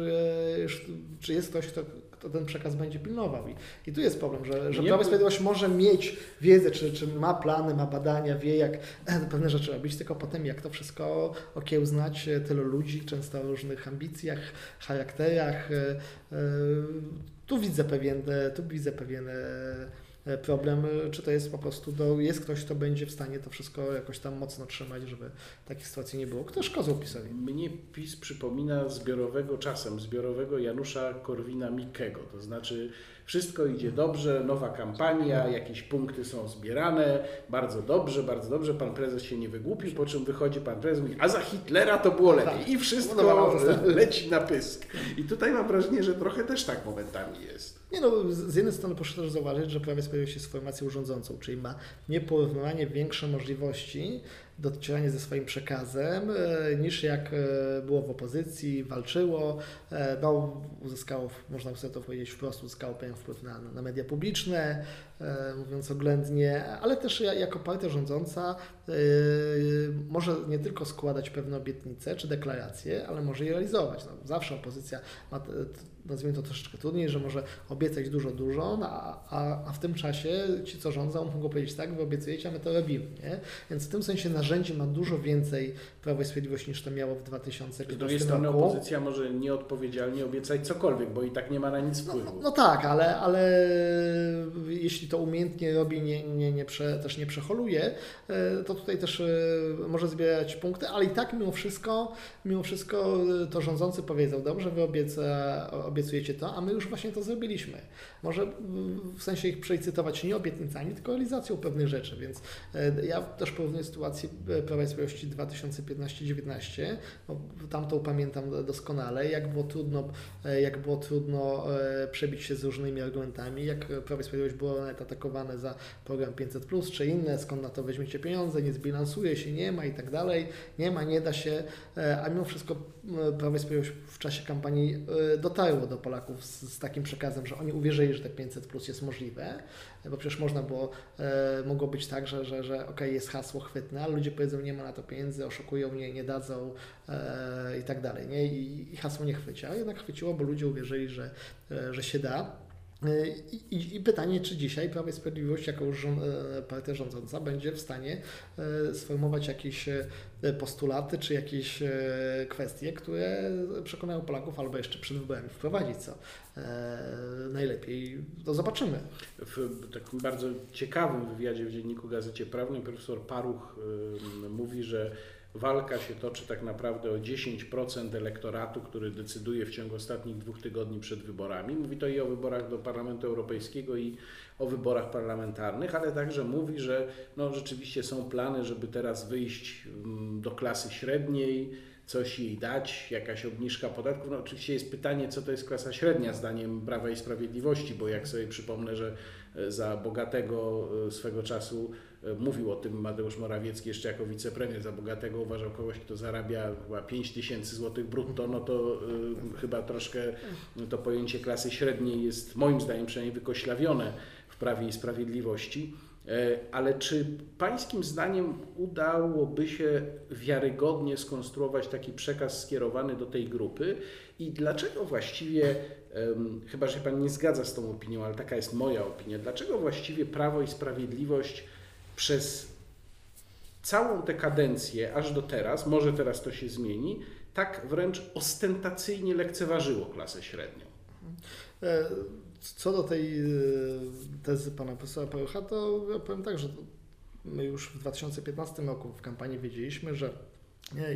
już, czy jest ktoś, kto, kto ten przekaz będzie pilnował. I, i tu jest problem, że, że Nie, Prawo i Sprawiedliwość może mieć wiedzę, czy, czy ma plany, ma badania, wie jak pewne rzeczy robić, tylko potem jak to wszystko okiełznać e, tylu ludzi, często o różnych ambicjach, charakterach. e, e, Tu widzę pewien, e, tu widzę pewien e, problem, e, czy to jest po prostu, do, jest ktoś, kto będzie w stanie to wszystko jakoś tam mocno trzymać, żeby takich sytuacji nie było. Kto szkodzą PiSowi? Mnie PiS przypomina zbiorowego czasem, zbiorowego Janusza Korwina-Mikkego. To znaczy wszystko idzie dobrze, nowa kampania, jakieś punkty są zbierane, bardzo dobrze, bardzo dobrze, pan prezes się nie wygłupił, po czym wychodzi pan prezes i mówi, a za Hitlera to było lepiej. Tak. I Nowa wszystko leci na pysk. I tutaj mam wrażenie, że trochę też tak momentami jest. Nie no, z z jednej strony proszę też zauważyć, że Prawo i Sprawiedliwość jest formacją rządzącą, czyli ma nieporównywanie większe możliwości do docierania ze swoim przekazem e, niż jak e, było w opozycji, walczyło, e, no, uzyskało, można sobie to powiedzieć wprost, uzyskało pewien wpływ na, na media publiczne, mówiąc oględnie, ale też ja- jako partia rządząca może nie tylko składać pewne obietnice czy deklaracje, ale może je realizować. No, zawsze opozycja ma, nazwijmy to troszeczkę trudniej, że może obiecać dużo, dużo, no, a, a, a w tym czasie ci, co rządzą, mogą powiedzieć tak, wy obiecujecie, a my to robimy. Nie? Więc w tym sensie narzędzi ma dużo więcej Prawo i Sprawiedliwość niż to miało w Z 2015 drugiej strony roku. opozycja może nieodpowiedzialnie obiecać cokolwiek, bo i tak nie ma na nic No, wpływu. no, no tak, ale, ale jeśli to umiejętnie robi, nie, nie, nie prze, też nie przeholuje, e, to tutaj też e, może zbierać punkty, ale i tak mimo wszystko, mimo wszystko e, to rządzący powiedzą, dobrze, wy obieca, obiecujecie to, a my już właśnie to zrobiliśmy. Może w sensie ich przelicytować nie obietnicami, tylko realizacją pewnych rzeczy, więc e, ja też porównuję sytuację e, Prawa i Sprawiedliwości 2015-19, bo tamtą pamiętam doskonale, jak było trudno e, jak było trudno przebić się z różnymi argumentami, jak Prawo i Sprawiedliwość było nawet atakowane za program 500+, czy inne, skąd na to weźmiecie pieniądze, nie zbilansuje się, nie ma i tak dalej, nie ma, nie da się, a mimo wszystko Prawo i Sprawiedliwość w czasie kampanii e, dotarło do Polaków z, z takim przekazem, że oni uwierzyli, że te 500+ jest możliwe, bo przecież można było, e, mogło być tak, że, że, że okej, jest hasło chwytne, ale ludzie powiedzą, nie ma na to pieniędzy, oszukują mnie, nie dadzą e, i tak dalej, nie? I, i hasło nie chwyci, a jednak chwyciło, bo ludzie uwierzyli, że, że się da. E, I, i, I pytanie, czy dzisiaj Prawo i Sprawiedliwość jako rząd, e, partia rządząca będzie w stanie e, sformułować jakieś postulaty, czy jakieś kwestie, które przekonają Polaków albo jeszcze przed wyborami wprowadzić, co najlepiej, to zobaczymy. W takim bardzo ciekawym wywiadzie w Dzienniku Gazecie Prawnej profesor Paruch mówi, że walka się toczy tak naprawdę o 10% elektoratu, który decyduje w ciągu ostatnich dwóch tygodni przed wyborami. Mówi to i o wyborach do Parlamentu Europejskiego i o wyborach parlamentarnych, ale także mówi, że no, rzeczywiście są plany, żeby teraz wyjść mm, do klasy średniej, coś jej dać, jakaś obniżka podatków. No oczywiście jest pytanie, co to jest klasa średnia zdaniem Prawa i Sprawiedliwości, bo jak sobie przypomnę, że e, za bogatego e, swego czasu mówił o tym Mateusz Morawiecki jeszcze jako wicepremier, za bogatego uważał kogoś, kto zarabia chyba 5 tysięcy złotych brutto, no to y, chyba troszkę to pojęcie klasy średniej jest moim zdaniem przynajmniej wykoślawione w Prawie i Sprawiedliwości. E, Ale czy Pańskim zdaniem udałoby się wiarygodnie skonstruować taki przekaz skierowany do tej grupy i dlaczego właściwie, chyba że Pan nie zgadza z tą opinią, ale taka jest moja opinia, dlaczego właściwie Prawo i Sprawiedliwość przez całą tę kadencję, aż do teraz, może teraz to się zmieni, tak wręcz ostentacyjnie lekceważyło klasę średnią? E, Co do tej e, tezy pana profesora Parucha, to ja powiem tak, że my już w 2015 roku w kampanii wiedzieliśmy, że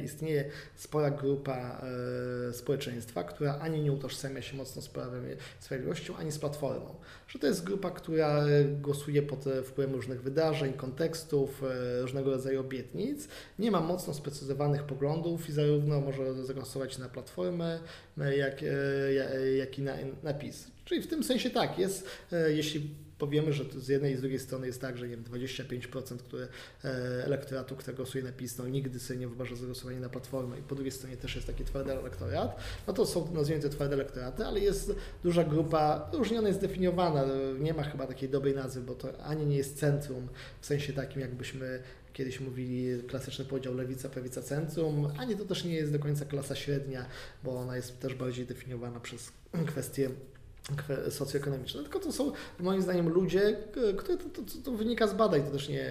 istnieje spora grupa e, społeczeństwa, która ani nie utożsamia się mocno z Prawem Sprawiedliwością, ani z Platformą. Że to jest grupa, która głosuje pod wpływem różnych wydarzeń, kontekstów, e, różnego rodzaju obietnic, nie ma mocno sprecyzowanych poglądów i zarówno może zagłosować na Platformę, e, jak, ja- jak i na, na PiS. Czyli w tym sensie tak, jest, e, jeśli powiemy, że z jednej i z drugiej strony jest tak, że nie wiem, 25% które, e, elektoratu, który głosuje na PiS, no nigdy sobie nie wyważa za głosowanie na Platformę. I po drugiej stronie też jest taki twardy elektorat, no to są, nazwijmy to twarde elektoraty, ale jest duża grupa, różnie ona jest nie ma chyba takiej dobrej nazwy, bo to ani nie jest centrum, w sensie takim jakbyśmy kiedyś mówili klasyczny podział lewica, prawica, centrum, ani to też nie jest do końca klasa średnia, bo ona jest też bardziej definiowana przez kwestie socjoekonomiczne, tylko to są moim zdaniem ludzie, które to, to, to, wynika z badań, to też nie,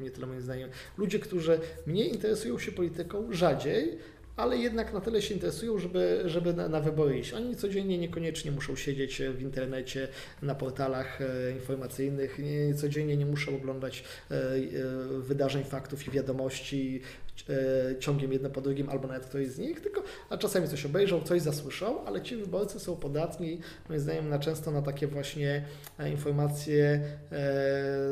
nie tyle moim zdaniem, ludzie, którzy mniej interesują się polityką rzadziej, ale jednak na tyle się interesują, żeby, żeby na, na wybory iść. Oni codziennie niekoniecznie muszą siedzieć w internecie, na portalach e, informacyjnych, nie, codziennie nie muszą oglądać e, e, wydarzeń, faktów i wiadomości ciągiem jedno po drugim, albo nawet ktoś z nich, tylko a czasami coś obejrzą, coś zasłyszą, ale ci wyborcy są podatni, moim zdaniem, na często na takie właśnie informacje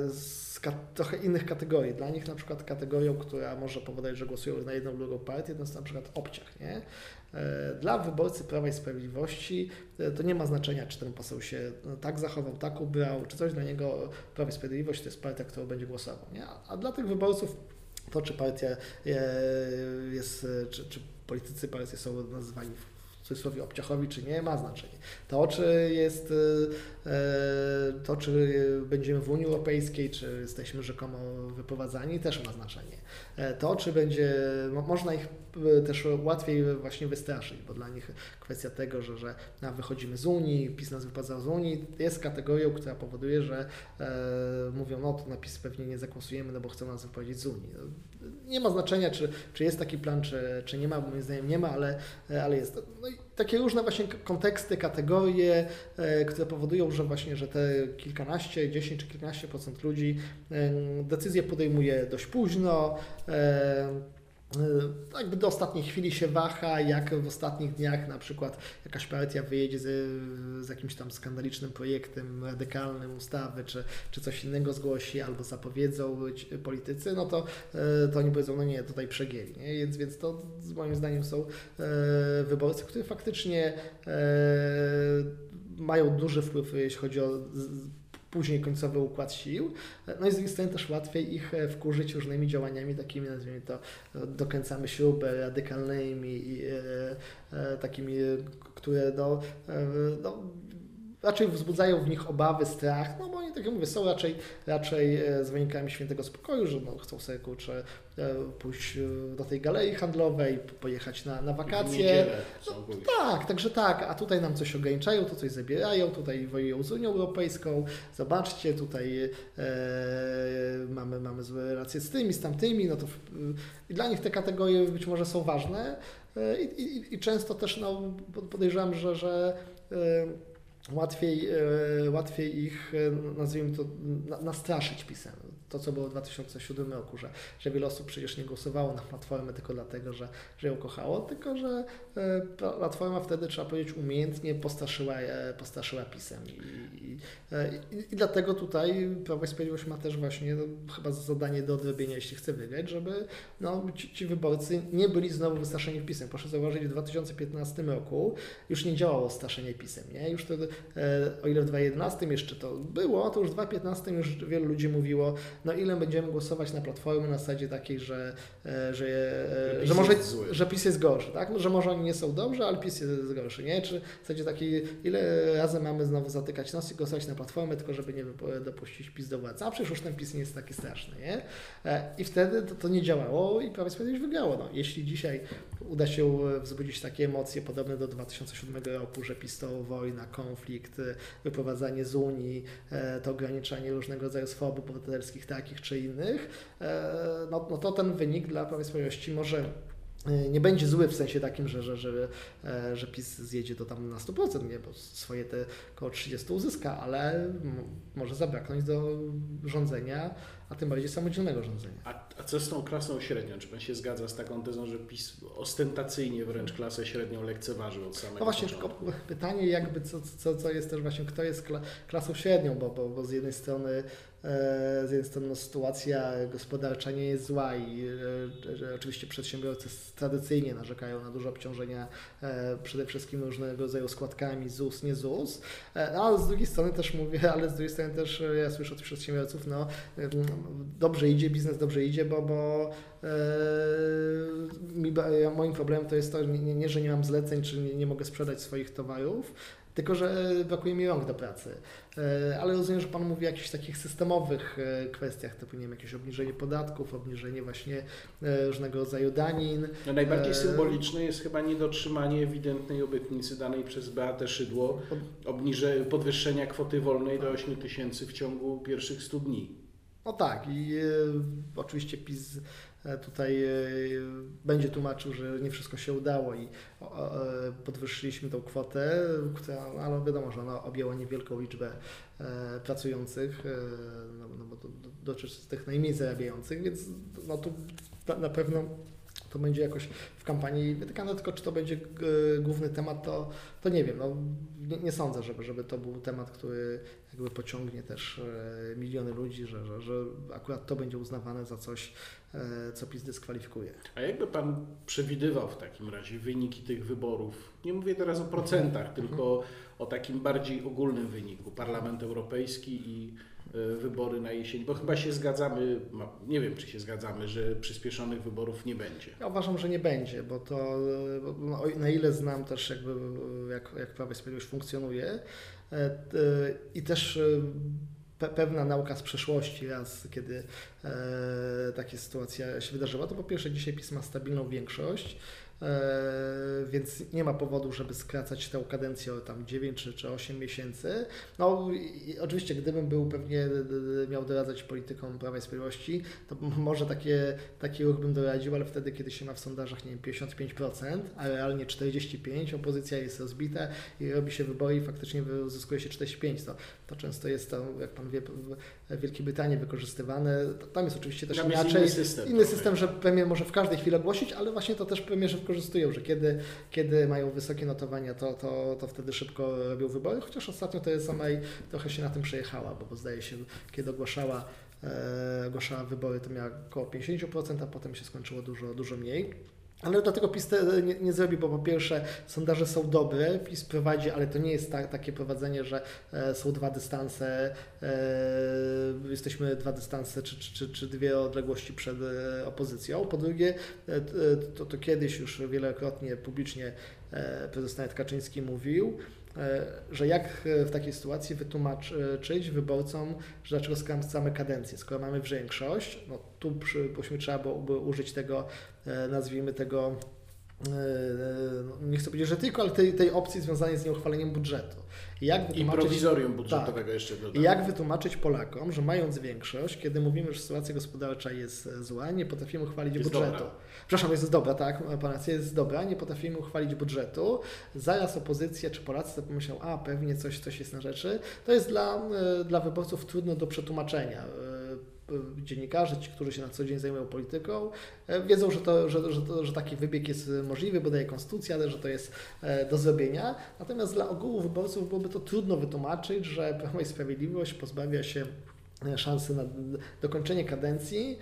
z trochę innych kategorii. Dla nich na przykład kategorią, która może powodować, że głosują na jedną lub drugą partię, to jest na przykład obciach. Nie? E, dla wyborcy Prawa i Sprawiedliwości e, to nie ma znaczenia, czy ten poseł się tak zachował, tak ubrał, czy coś dla niego Prawo i Sprawiedliwość to jest partia, którą będzie głosował. Nie? A dla tych wyborców to, czy partia e, jest, czy, czy politycy partii są nazywani cudzysłowie obciachowi, czy nie, ma znaczenie. To, czy jest, e, to, czy będziemy w Unii Europejskiej, czy jesteśmy rzekomo wyprowadzani, też ma znaczenie. E, to, czy będzie, można ich e, też łatwiej właśnie wystraszyć, bo dla nich kwestia tego, że, że wychodzimy z Unii, PiS nas wyprowadza z Unii, jest kategorią, która powoduje, że e, mówią, no to na PiS pewnie nie zagłosujemy, no bo chcą nas wyprowadzić z Unii. Nie ma znaczenia, czy, czy jest taki plan, czy, czy nie ma, bo moim zdaniem nie ma, ale, ale jest. No i takie różne właśnie konteksty, kategorie, e, które powodują, że właśnie, że te kilkanaście, dziesięć czy kilkanaście procent ludzi e, decyzje podejmuje dość późno, E, jakby do ostatniej chwili się waha, jak w ostatnich dniach na przykład jakaś partia wyjedzie z, z jakimś tam skandalicznym projektem radykalnym ustawy, czy, czy coś innego zgłosi, albo zapowiedzą politycy, no to, e, to oni powiedzą, no nie, tutaj przegięli. Nie? Więc, więc to moim zdaniem są e, wyborcy, którzy faktycznie mają duży wpływ, jeśli chodzi o później końcowy układ sił. No i z drugiej strony też łatwiej ich e, wkurzyć różnymi działaniami takimi, nazwijmy to, e, dokręcamy śrubę radykalnymi i e, e, takimi, które no, e, no, raczej wzbudzają w nich obawy, strach, no bo oni, tak jak mówię, są raczej, raczej e, zwolennikami świętego spokoju, że no, chcą sobie kurczę, e, pójść e, do tej galerii handlowej, pojechać na, na wakacje. No, tak, także tak, a tutaj nam coś ograniczają, to coś zabierają, tutaj wojują z Unią Europejską, zobaczcie, tutaj e, mamy, mamy złe relacje z tymi, z tamtymi, no to w, i dla nich te kategorie być może są ważne. I, i, i często też no, podejrzewam, że, że e, łatwiej ich, e, nazwijmy to, nastraszyć pisem to, co było w 2007 roku, że, że wiele osób przecież nie głosowało na Platformę tylko dlatego, że, że ją kochało, tylko że e, Platforma wtedy, trzeba powiedzieć, umiejętnie postraszyła, e, postraszyła pisem. I, i, e, i, dlatego tutaj Prawo i Sprawiedliwość ma też właśnie no, chyba zadanie do odrobienia, jeśli chce wygrać, żeby no, ci, ci wyborcy nie byli znowu wystraszeni pisem. Proszę zauważyć, w 2015 roku już nie działało straszenie pisem. Nie? Już wtedy, o ile w 2011 jeszcze to było, to już w 2015 już wielu ludzi mówiło, no ile będziemy głosować na platformy na zasadzie takiej, że, e, że, że, że może, że PiS jest gorszy, tak? No, że może oni nie są dobrze, ale PiS jest gorszy, nie? Czy w zasadzie takiej, ile razy mamy znowu zatykać nos i głosować na platformę, tylko żeby nie dopuścić PiS do władzy, a przecież już ten PiS nie jest taki straszny, nie? E, I wtedy to, to nie działało i Prawo i Sprawiedliwość wygrało. No, jeśli dzisiaj uda się wzbudzić takie emocje podobne do 2007 roku, że PiS to wojna, konflikt, wyprowadzanie z Unii, e, to ograniczanie różnego rodzaju swobód obywatelskich, takich czy innych, e, no, no to ten wynik dla Prawa i Sprawiedliwości może e, nie będzie zły w sensie takim, że, że, że, że PiS zjedzie to tam na 100%, nie, bo swoje te około 30 uzyska, ale może zabraknąć do rządzenia a tym bardziej samodzielnego rządzenia. A, a co z tą klasą średnią? Czy Pan się zgadza z taką tezą, że PiS ostentacyjnie wręcz klasę średnią lekceważył od samego No właśnie, początku? tylko pytanie jakby co, co, co jest też właśnie, kto jest klasą średnią, bo, bo, bo z jednej strony z jednej strony no, sytuacja gospodarcza nie jest zła i że oczywiście przedsiębiorcy tradycyjnie narzekają na duże obciążenia przede wszystkim różnego rodzaju składkami ZUS, nie ZUS, no, ale z drugiej strony też mówię, *laughs* ale z drugiej strony też ja słyszę od przedsiębiorców, no dobrze idzie, biznes dobrze idzie, bo, bo mi, moim problemem to jest to, nie, nie, że nie mam zleceń, czy nie, nie mogę sprzedać swoich towarów, tylko że brakuje mi rąk do pracy. E, ale rozumiem, że Pan mówi o jakichś takich systemowych e, kwestiach, typu nie wiem, jakieś obniżenie podatków, obniżenie właśnie e, różnego rodzaju danin. No najbardziej symboliczne jest chyba niedotrzymanie ewidentnej obietnicy danej przez Beatę Szydło, obniże, podwyższenia kwoty wolnej do 8 tysięcy w ciągu pierwszych 100 dni. No tak i e, oczywiście PiS E, tutaj e, będzie tłumaczył, że nie wszystko się udało i e, podwyższyliśmy tą kwotę, która, ale wiadomo, że ona objęła niewielką liczbę pracujących, no, no bo to dotyczy tych najmniej zarabiających, więc no tu na pewno to będzie jakoś w kampanii wytykane, tylko czy to będzie główny temat, to, to nie wiem. No, nie, nie, sądzę, żeby, żeby to był temat, który jakby pociągnie też miliony ludzi, że, że, że akurat to będzie uznawane za coś, E, co PiS dyskwalifikuje. A jakby Pan przewidywał w takim razie wyniki tych wyborów? Nie mówię teraz o procentach, mhm. tylko o takim bardziej ogólnym wyniku. Parlament Europejski i e, wybory na jesień, bo chyba się zgadzamy, nie wiem czy się zgadzamy, że przyspieszonych wyborów nie będzie. Ja uważam, że nie będzie, bo to no, na ile znam też jakby jak, jak Prawo i Sprawiedliwość funkcjonuje e, i też pe pewna nauka z przeszłości, raz kiedy e, taka sytuacja się wydarzyła, to po pierwsze dzisiaj PiS ma stabilną większość, E, więc nie ma powodu, żeby skracać tę kadencję o tam 9 czy, czy 8 miesięcy. No oczywiście, gdybym był pewnie miał doradzać politykom Prawa i Sprawiedliwości, to może takie, taki ruch bym doradził, ale wtedy, kiedy się ma w sondażach, nie wiem, 55%, a realnie 45%, opozycja jest rozbita i robi się wybory i faktycznie uzyskuje się 45%. To, to często jest to, jak Pan wie, w Wielkiej Brytanii wykorzystywane. Tam jest oczywiście też Tam inaczej. Inny system, inny system że premier może w każdej chwili ogłosić, ale właśnie to też premierzy wykorzystują, że kiedy, kiedy mają wysokie notowania, to, to, to wtedy szybko robią wybory, chociaż ostatnio Theresa May trochę się na tym przejechała, bo, bo zdaje się, kiedy ogłaszała, e, ogłaszała wybory, to miała około 50%, a potem się skończyło dużo, dużo mniej. Ale dlatego PiS nie, nie, zrobi, bo po pierwsze sondaże są dobre, PiS prowadzi, ale to nie jest tak, takie prowadzenie, że e, są dwa dystanse, e, jesteśmy dwa dystanse czy, czy, czy, dwie odległości przed e, opozycją. Po drugie, e, to, to kiedyś już wielokrotnie publicznie e, prezes Kaczyński mówił, E, że jak e, w takiej sytuacji wytłumaczyć wyborcom, że dlaczego skracamy kadencję, skoro mamy większość, no tu byśmy trzeba byłoby użyć tego, e, nazwijmy tego, nie chcę powiedzieć, że tylko, ale tej, tej opcji związanej z nieuchwaleniem budżetu. Jak I prowizorium budżetowego tak, jeszcze dodam. Jak wytłumaczyć Polakom, że mając większość, kiedy mówimy, że sytuacja gospodarcza jest zła, nie potrafimy uchwalić jest budżetu. Dobra. Przepraszam, jest dobra, tak, racja jest dobra, nie potrafimy uchwalić budżetu. Zaraz opozycja czy Polacy sobie pomyślą, a pewnie coś, coś jest na rzeczy. To jest dla, e, dla wyborców trudno do przetłumaczenia e, dziennikarze, ci, którzy się na co dzień zajmują polityką, e, wiedzą, że, to, że, że, że taki wybieg jest możliwy, bo daje konstytucja, ale że to jest do zrobienia. Natomiast dla ogółu wyborców byłoby to trudno wytłumaczyć, że Prawo i Sprawiedliwość pozbawia się szansy na dokończenie kadencji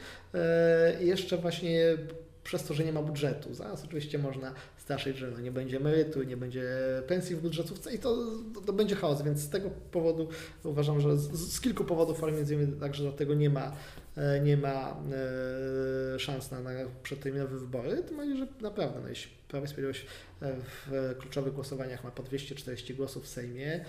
i jeszcze właśnie przez to, że nie ma budżetu. Zaraz oczywiście można straszyć, że no nie będzie emerytu, nie będzie pensji w budżetówce i to, to, to będzie chaos, więc z tego powodu uważam, że z, z, kilku powodów, ale między innymi także dlatego nie ma, e, nie ma e, szans na, na przedterminowe wybory, tym bardziej, że naprawdę, no, jeśli Prawo i Sprawiedliwość e, w kluczowych głosowaniach ma po 240 głosów w Sejmie,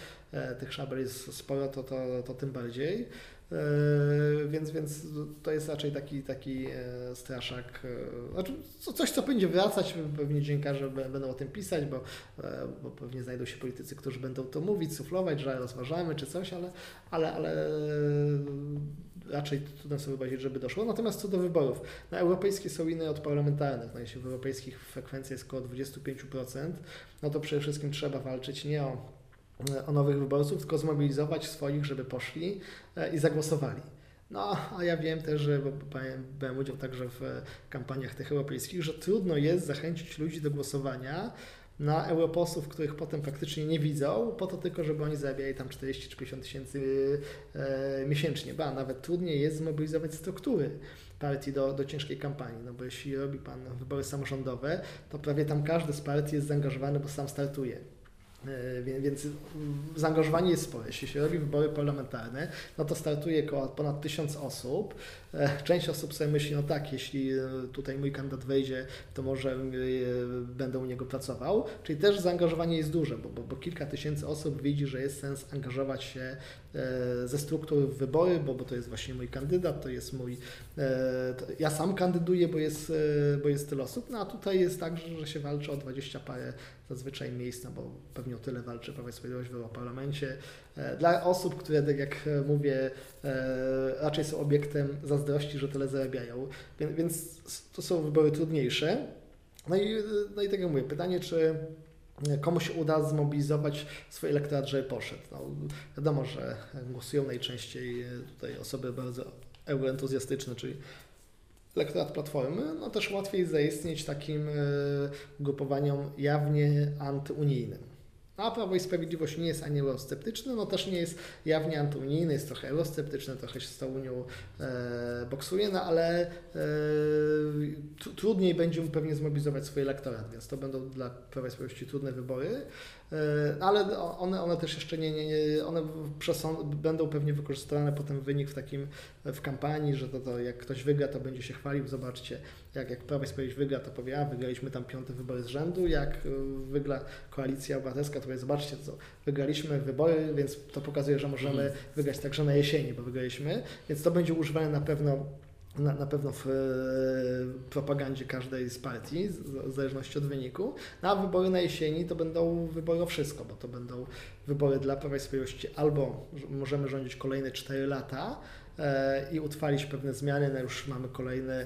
tych szabel jest sporo, to, to, to tym bardziej. E, więc, więc to jest raczej taki, taki e, straszak. E, znaczy coś, co będzie wracać, pewnie dziennikarze będą o tym pisać, bo, bo pewnie znajdą się politycy, którzy będą to mówić, suflować, że rozważamy czy coś, ale, ale, ale raczej trudno sobie wyobrazić, żeby doszło. Natomiast co do wyborów, na europejskie są inne od parlamentarnych. No jeśli w europejskich frekwencja jest około 25%, no to przede wszystkim trzeba walczyć nie o o nowych wyborców, tylko zmobilizować swoich, żeby poszli e, i zagłosowali. No, a ja wiem też, że brałem udział także w kampaniach tych europejskich, że trudno jest zachęcić ludzi do głosowania, na europosłów, których potem praktycznie nie widzą, po to tylko, żeby oni zarabiali tam 40 czy 50 tysięcy e, miesięcznie. Ba, nawet trudniej jest zmobilizować struktury partii do, do ciężkiej kampanii, no bo jeśli robi Pan wybory samorządowe, to prawie tam każdy z partii jest zaangażowany, bo sam startuje. E, Więc zaangażowanie jest spore. Jeśli się robi wybory parlamentarne, no to startuje około ponad tysiąc osób. E, Część osób sobie myśli, no tak, jeśli e, tutaj mój kandydat wejdzie, to może będę u niego pracował. Czyli też zaangażowanie jest duże, bo, bo, bo kilka tysięcy osób widzi, że jest sens angażować się ze struktur w wybory, bo, bo to jest właśnie mój kandydat, to jest mój. To ja sam kandyduję, bo jest, bo jest tyle osób, no a tutaj jest tak, że się walczy o 20 parę zazwyczaj miejsc, no bo pewnie o tyle walczy Prawo i Sprawiedliwość w Europarlamencie. Dla osób, które, tak jak mówię, raczej są obiektem zazdrości, że tyle zarabiają, więc to są wybory trudniejsze. No i, no i tak jak mówię, pytanie, czy komu się uda zmobilizować swój elektorat, żeby poszedł. No, wiadomo, że głosują najczęściej tutaj osoby bardzo euroentuzjastyczne, czyli elektorat Platformy, no też łatwiej zaistnieć takim grupowaniom jawnie antyunijnym. A Prawo i Sprawiedliwość nie jest ani eurosceptyczne, no też nie jest jawnie antyunijny, jest trochę eurosceptyczny, trochę się z tą Unią e, boksuje, no ale e, trudniej będzie mu pewnie zmobilizować swój elektorat, więc to będą dla Prawa i Sprawiedliwości trudne wybory. Ale one, one też jeszcze nie, nie, one będą pewnie wykorzystywane potem wynik w takim w kampanii, że to, to jak ktoś wygra, to będzie się chwalił. Zobaczcie, jak, jak Prawo i Sprawiedliwość wygra, to powie, a wygraliśmy tam piąte wybory z rzędu. Jak wygra koalicja obywatelska, to powie, zobaczcie, co wygraliśmy wybory, więc to pokazuje, że możemy mhm. wygrać także na jesieni, bo wygraliśmy. Więc to będzie używane na pewno na, na pewno w e, propagandzie każdej z partii, w zależności od wyniku. No, a wybory na jesieni to będą wybory o wszystko, bo to będą wybory dla Prawa i Sprawiedliwości albo możemy rządzić kolejne 4 lata e, i utrwalić pewne zmiany, no już mamy kolejne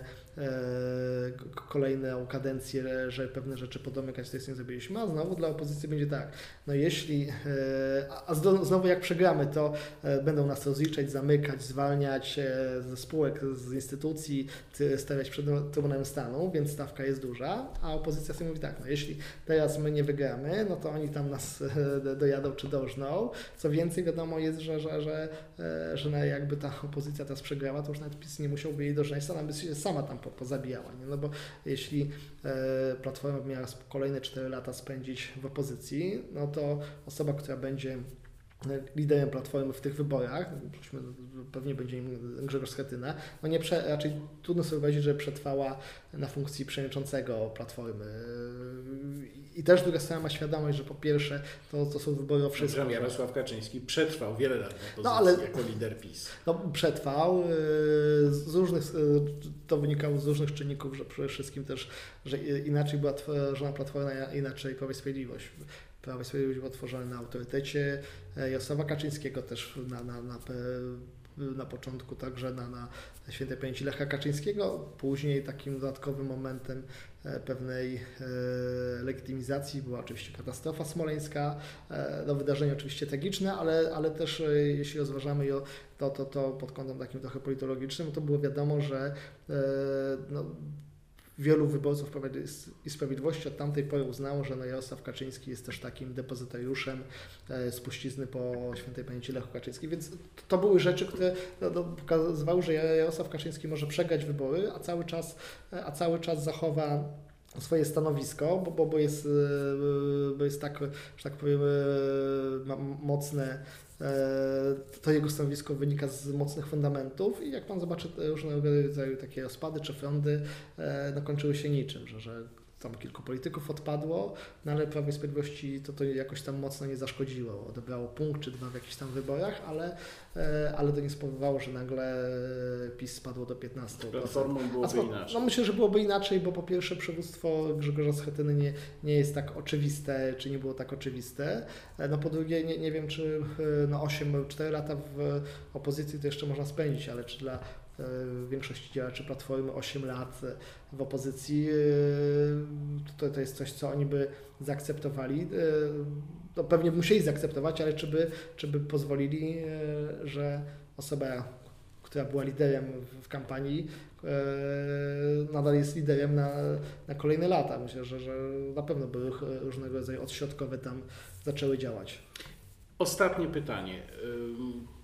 kolejną kadencję, że pewne rzeczy podomykać, to jest nie zrobiliśmy, a znowu dla opozycji będzie tak, no jeśli, e, a znowu jak przegramy, to e, będą nas rozliczać, zamykać, zwalniać ze spółek, z instytucji, stawiać przed Trybunałem Stanu, więc stawka jest duża, a opozycja sobie mówi tak, no jeśli teraz my nie wygramy, no to oni tam nas dojadą czy dożną. Co więcej, wiadomo jest, że, że, że, że jakby ta opozycja teraz przegrała, to już nawet PiS nie musiałby jej dożnąć, sama by się sama tam pozabijała. Nie? No bo jeśli e, Platforma miała kolejne 4 lata spędzić w opozycji, no to osoba, która będzie liderem Platformy w tych wyborach, pewnie będzie im Grzegorz Schetyna, no nie prze, raczej trudno sobie wyobrazić, że przetrwała na funkcji przewodniczącego Platformy. I też druga strona ma świadomość, że po pierwsze to, to są wybory o wszystko. Jarosław Kaczyński przetrwał wiele lat w no, ale, jako lider PiS. No, przetrwał. Y, z różnych, y, to wynikało z różnych czynników, że przede wszystkim też, że inaczej była tworzona Platforma, inaczej Prawo i Sprawiedliwość. Prawo i Sprawiedliwość było tworzone na autorytecie e, Jarosława Kaczyńskiego też na, na, na, na początku także na, na świętej pamięci Lecha Kaczyńskiego. Później takim dodatkowym momentem e, pewnej e, legitymizacji była oczywiście katastrofa smoleńska. No, wydarzenie oczywiście tragiczne, ale, ale też jeśli rozważamy to, to, to pod kątem takim trochę politologicznym, to było wiadomo, że no, wielu wyborców Prawa i Sprawiedliwości od tamtej pory uznało, że no Jarosław Kaczyński jest też takim depozytariuszem e, spuścizny po świętej pamięci Lechu Kaczyński, więc to były rzeczy, które no, no, pokazywały, że Jarosław Kaczyński może przegrać wybory, a cały czas, a cały czas zachowa swoje stanowisko, bo, bo, bo, jest, e, bo jest tak, że tak powiem, e, mocne E, to jego stanowisko wynika z mocnych fundamentów i jak Pan zobaczy różnego rodzaju takie rozpady czy frondy, e, no kończyły się niczym, że, że tam kilku polityków odpadło, no ale Prawo i Sprawiedliwości to, to jakoś tam mocno nie zaszkodziło. Odebrało punkt czy dwa w jakichś tam wyborach, ale, e, ale to nie spowodowało, że nagle PiS spadło do 15%. Platformą byłoby inaczej. No myślę, że byłoby inaczej, bo po pierwsze przywództwo Grzegorza Schetyny nie, nie jest tak oczywiste, czy nie było tak oczywiste. E, no po drugie nie, nie wiem, czy e, no 8, 4 lata w opozycji to jeszcze można spędzić, ale czy dla większości działaczy Platformy 8 lat w opozycji, e, to, to jest coś, co oni by zaakceptowali. E, no pewnie musieli zaakceptować, ale czy by, czy by pozwolili, e, że osoba która była liderem w, kampanii, e, nadal jest liderem na, na kolejne lata. Myślę, że, że na pewno były różnego rodzaju odśrodkowe tam zaczęły działać. Ostatnie pytanie,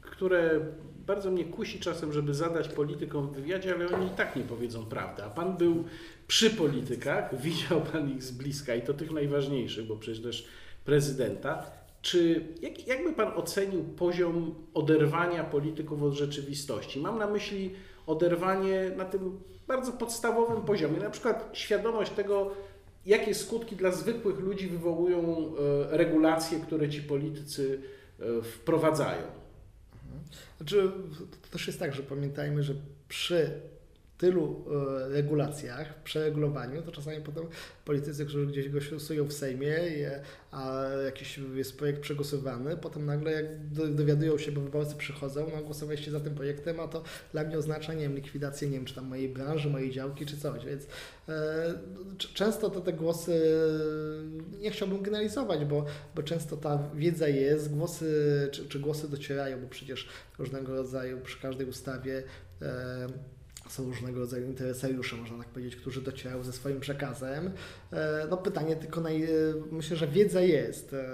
które bardzo mnie kusi czasem, żeby zadać politykom w wywiadzie, ale oni i tak nie powiedzą prawdy. A pan był przy politykach, *laughs* widział pan ich z bliska i to tych najważniejszych, bo przecież też prezydenta. Czy jak, jakby pan ocenił poziom oderwania polityków od rzeczywistości? Mam na myśli oderwanie na tym bardzo podstawowym poziomie, na przykład świadomość tego, jakie skutki dla zwykłych ludzi wywołują e, regulacje, które ci politycy e, wprowadzają. Znaczy, to też jest tak, że pamiętajmy, że przy tylu e, regulacjach, przeregulowaniu, to czasami potem politycy, którzy gdzieś głosują w Sejmie, a jakiś jest projekt przegłosowany, potem nagle jak dowiadują się, bo wyborcy przychodzą, no głosowaliście za tym projektem, a to dla mnie oznacza, nie wiem, likwidację, nie wiem, czy tam mojej branży, mojej działki, czy coś, więc e, często to te głosy, nie chciałbym generalizować, bo, bo często ta wiedza jest, głosy, czy, czy głosy docierają, bo przecież różnego rodzaju przy każdej ustawie e, są różnego rodzaju interesariusze, można tak powiedzieć, którzy docierają ze swoim przekazem. E, no pytanie tylko, naj, myślę, że wiedza jest. E,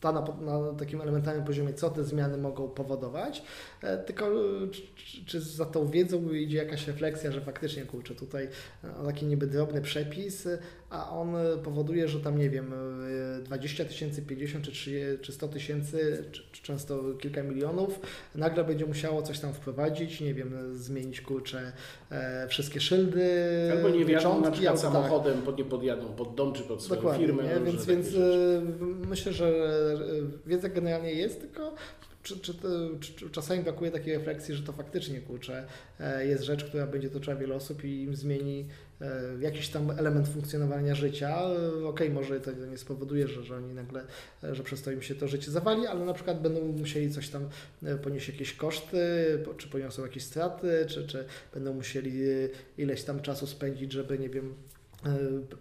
ta na, na, takim elementarnym poziomie, co te zmiany mogą powodować, e, tylko czy, czy, za tą wiedzą idzie jakaś refleksja, że faktycznie, kurczę, tutaj taki niby drobny przepis, a on powoduje, że tam, nie wiem, 20 tysięcy, 50 czy, czy 100 tysięcy, czy, często kilka milionów, nagle będzie musiało coś tam wprowadzić, nie wiem, zmienić, kurczę, e, wszystkie szyldy, Albo nie wjadą na przykład tak. samochodem, tak. nie podjadą pod dom czy pod swoją Dokładnie, firmę. Nie? Więc, więc myślę, że wiedza generalnie jest, tylko czy, czy, czy, czasami brakuje takiej refleksji, że to faktycznie kurczę, jest rzecz, która będzie toczyła wiele osób i im zmieni jakiś tam element funkcjonowania życia. Okej, okay, może to nie spowoduje, że, że oni nagle, że przez to im się to życie zawali, ale na przykład będą musieli coś tam ponieść jakieś koszty, czy poniosą jakieś straty, czy, czy będą musieli ileś tam czasu spędzić, żeby nie wiem,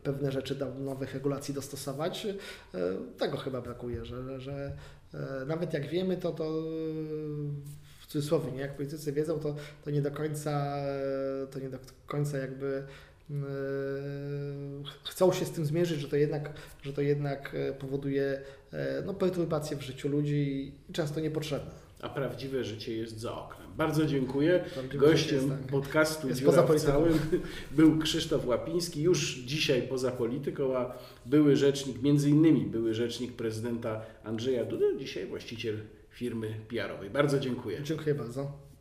pewne rzeczy do nowych regulacji dostosować. Tego chyba brakuje, że, że nawet jak wiemy, to, to w cudzysłowie, nie? jak politycy wiedzą, to, to nie do końca, to nie do końca jakby chcą się z tym zmierzyć, że to jednak, że to jednak powoduje no, perturbacje w życiu ludzi i często niepotrzebne a prawdziwe życie jest za oknem. Bardzo dziękuję. Gościem jest, tak. podcastu jest Dziura poza całym *laughs* był Krzysztof Łapiński, już dzisiaj poza polityką, a były rzecznik, między innymi były rzecznik prezydenta Andrzeja Dudy, dzisiaj właściciel firmy PR-owej. Bardzo dziękuję. Dziękuję bardzo.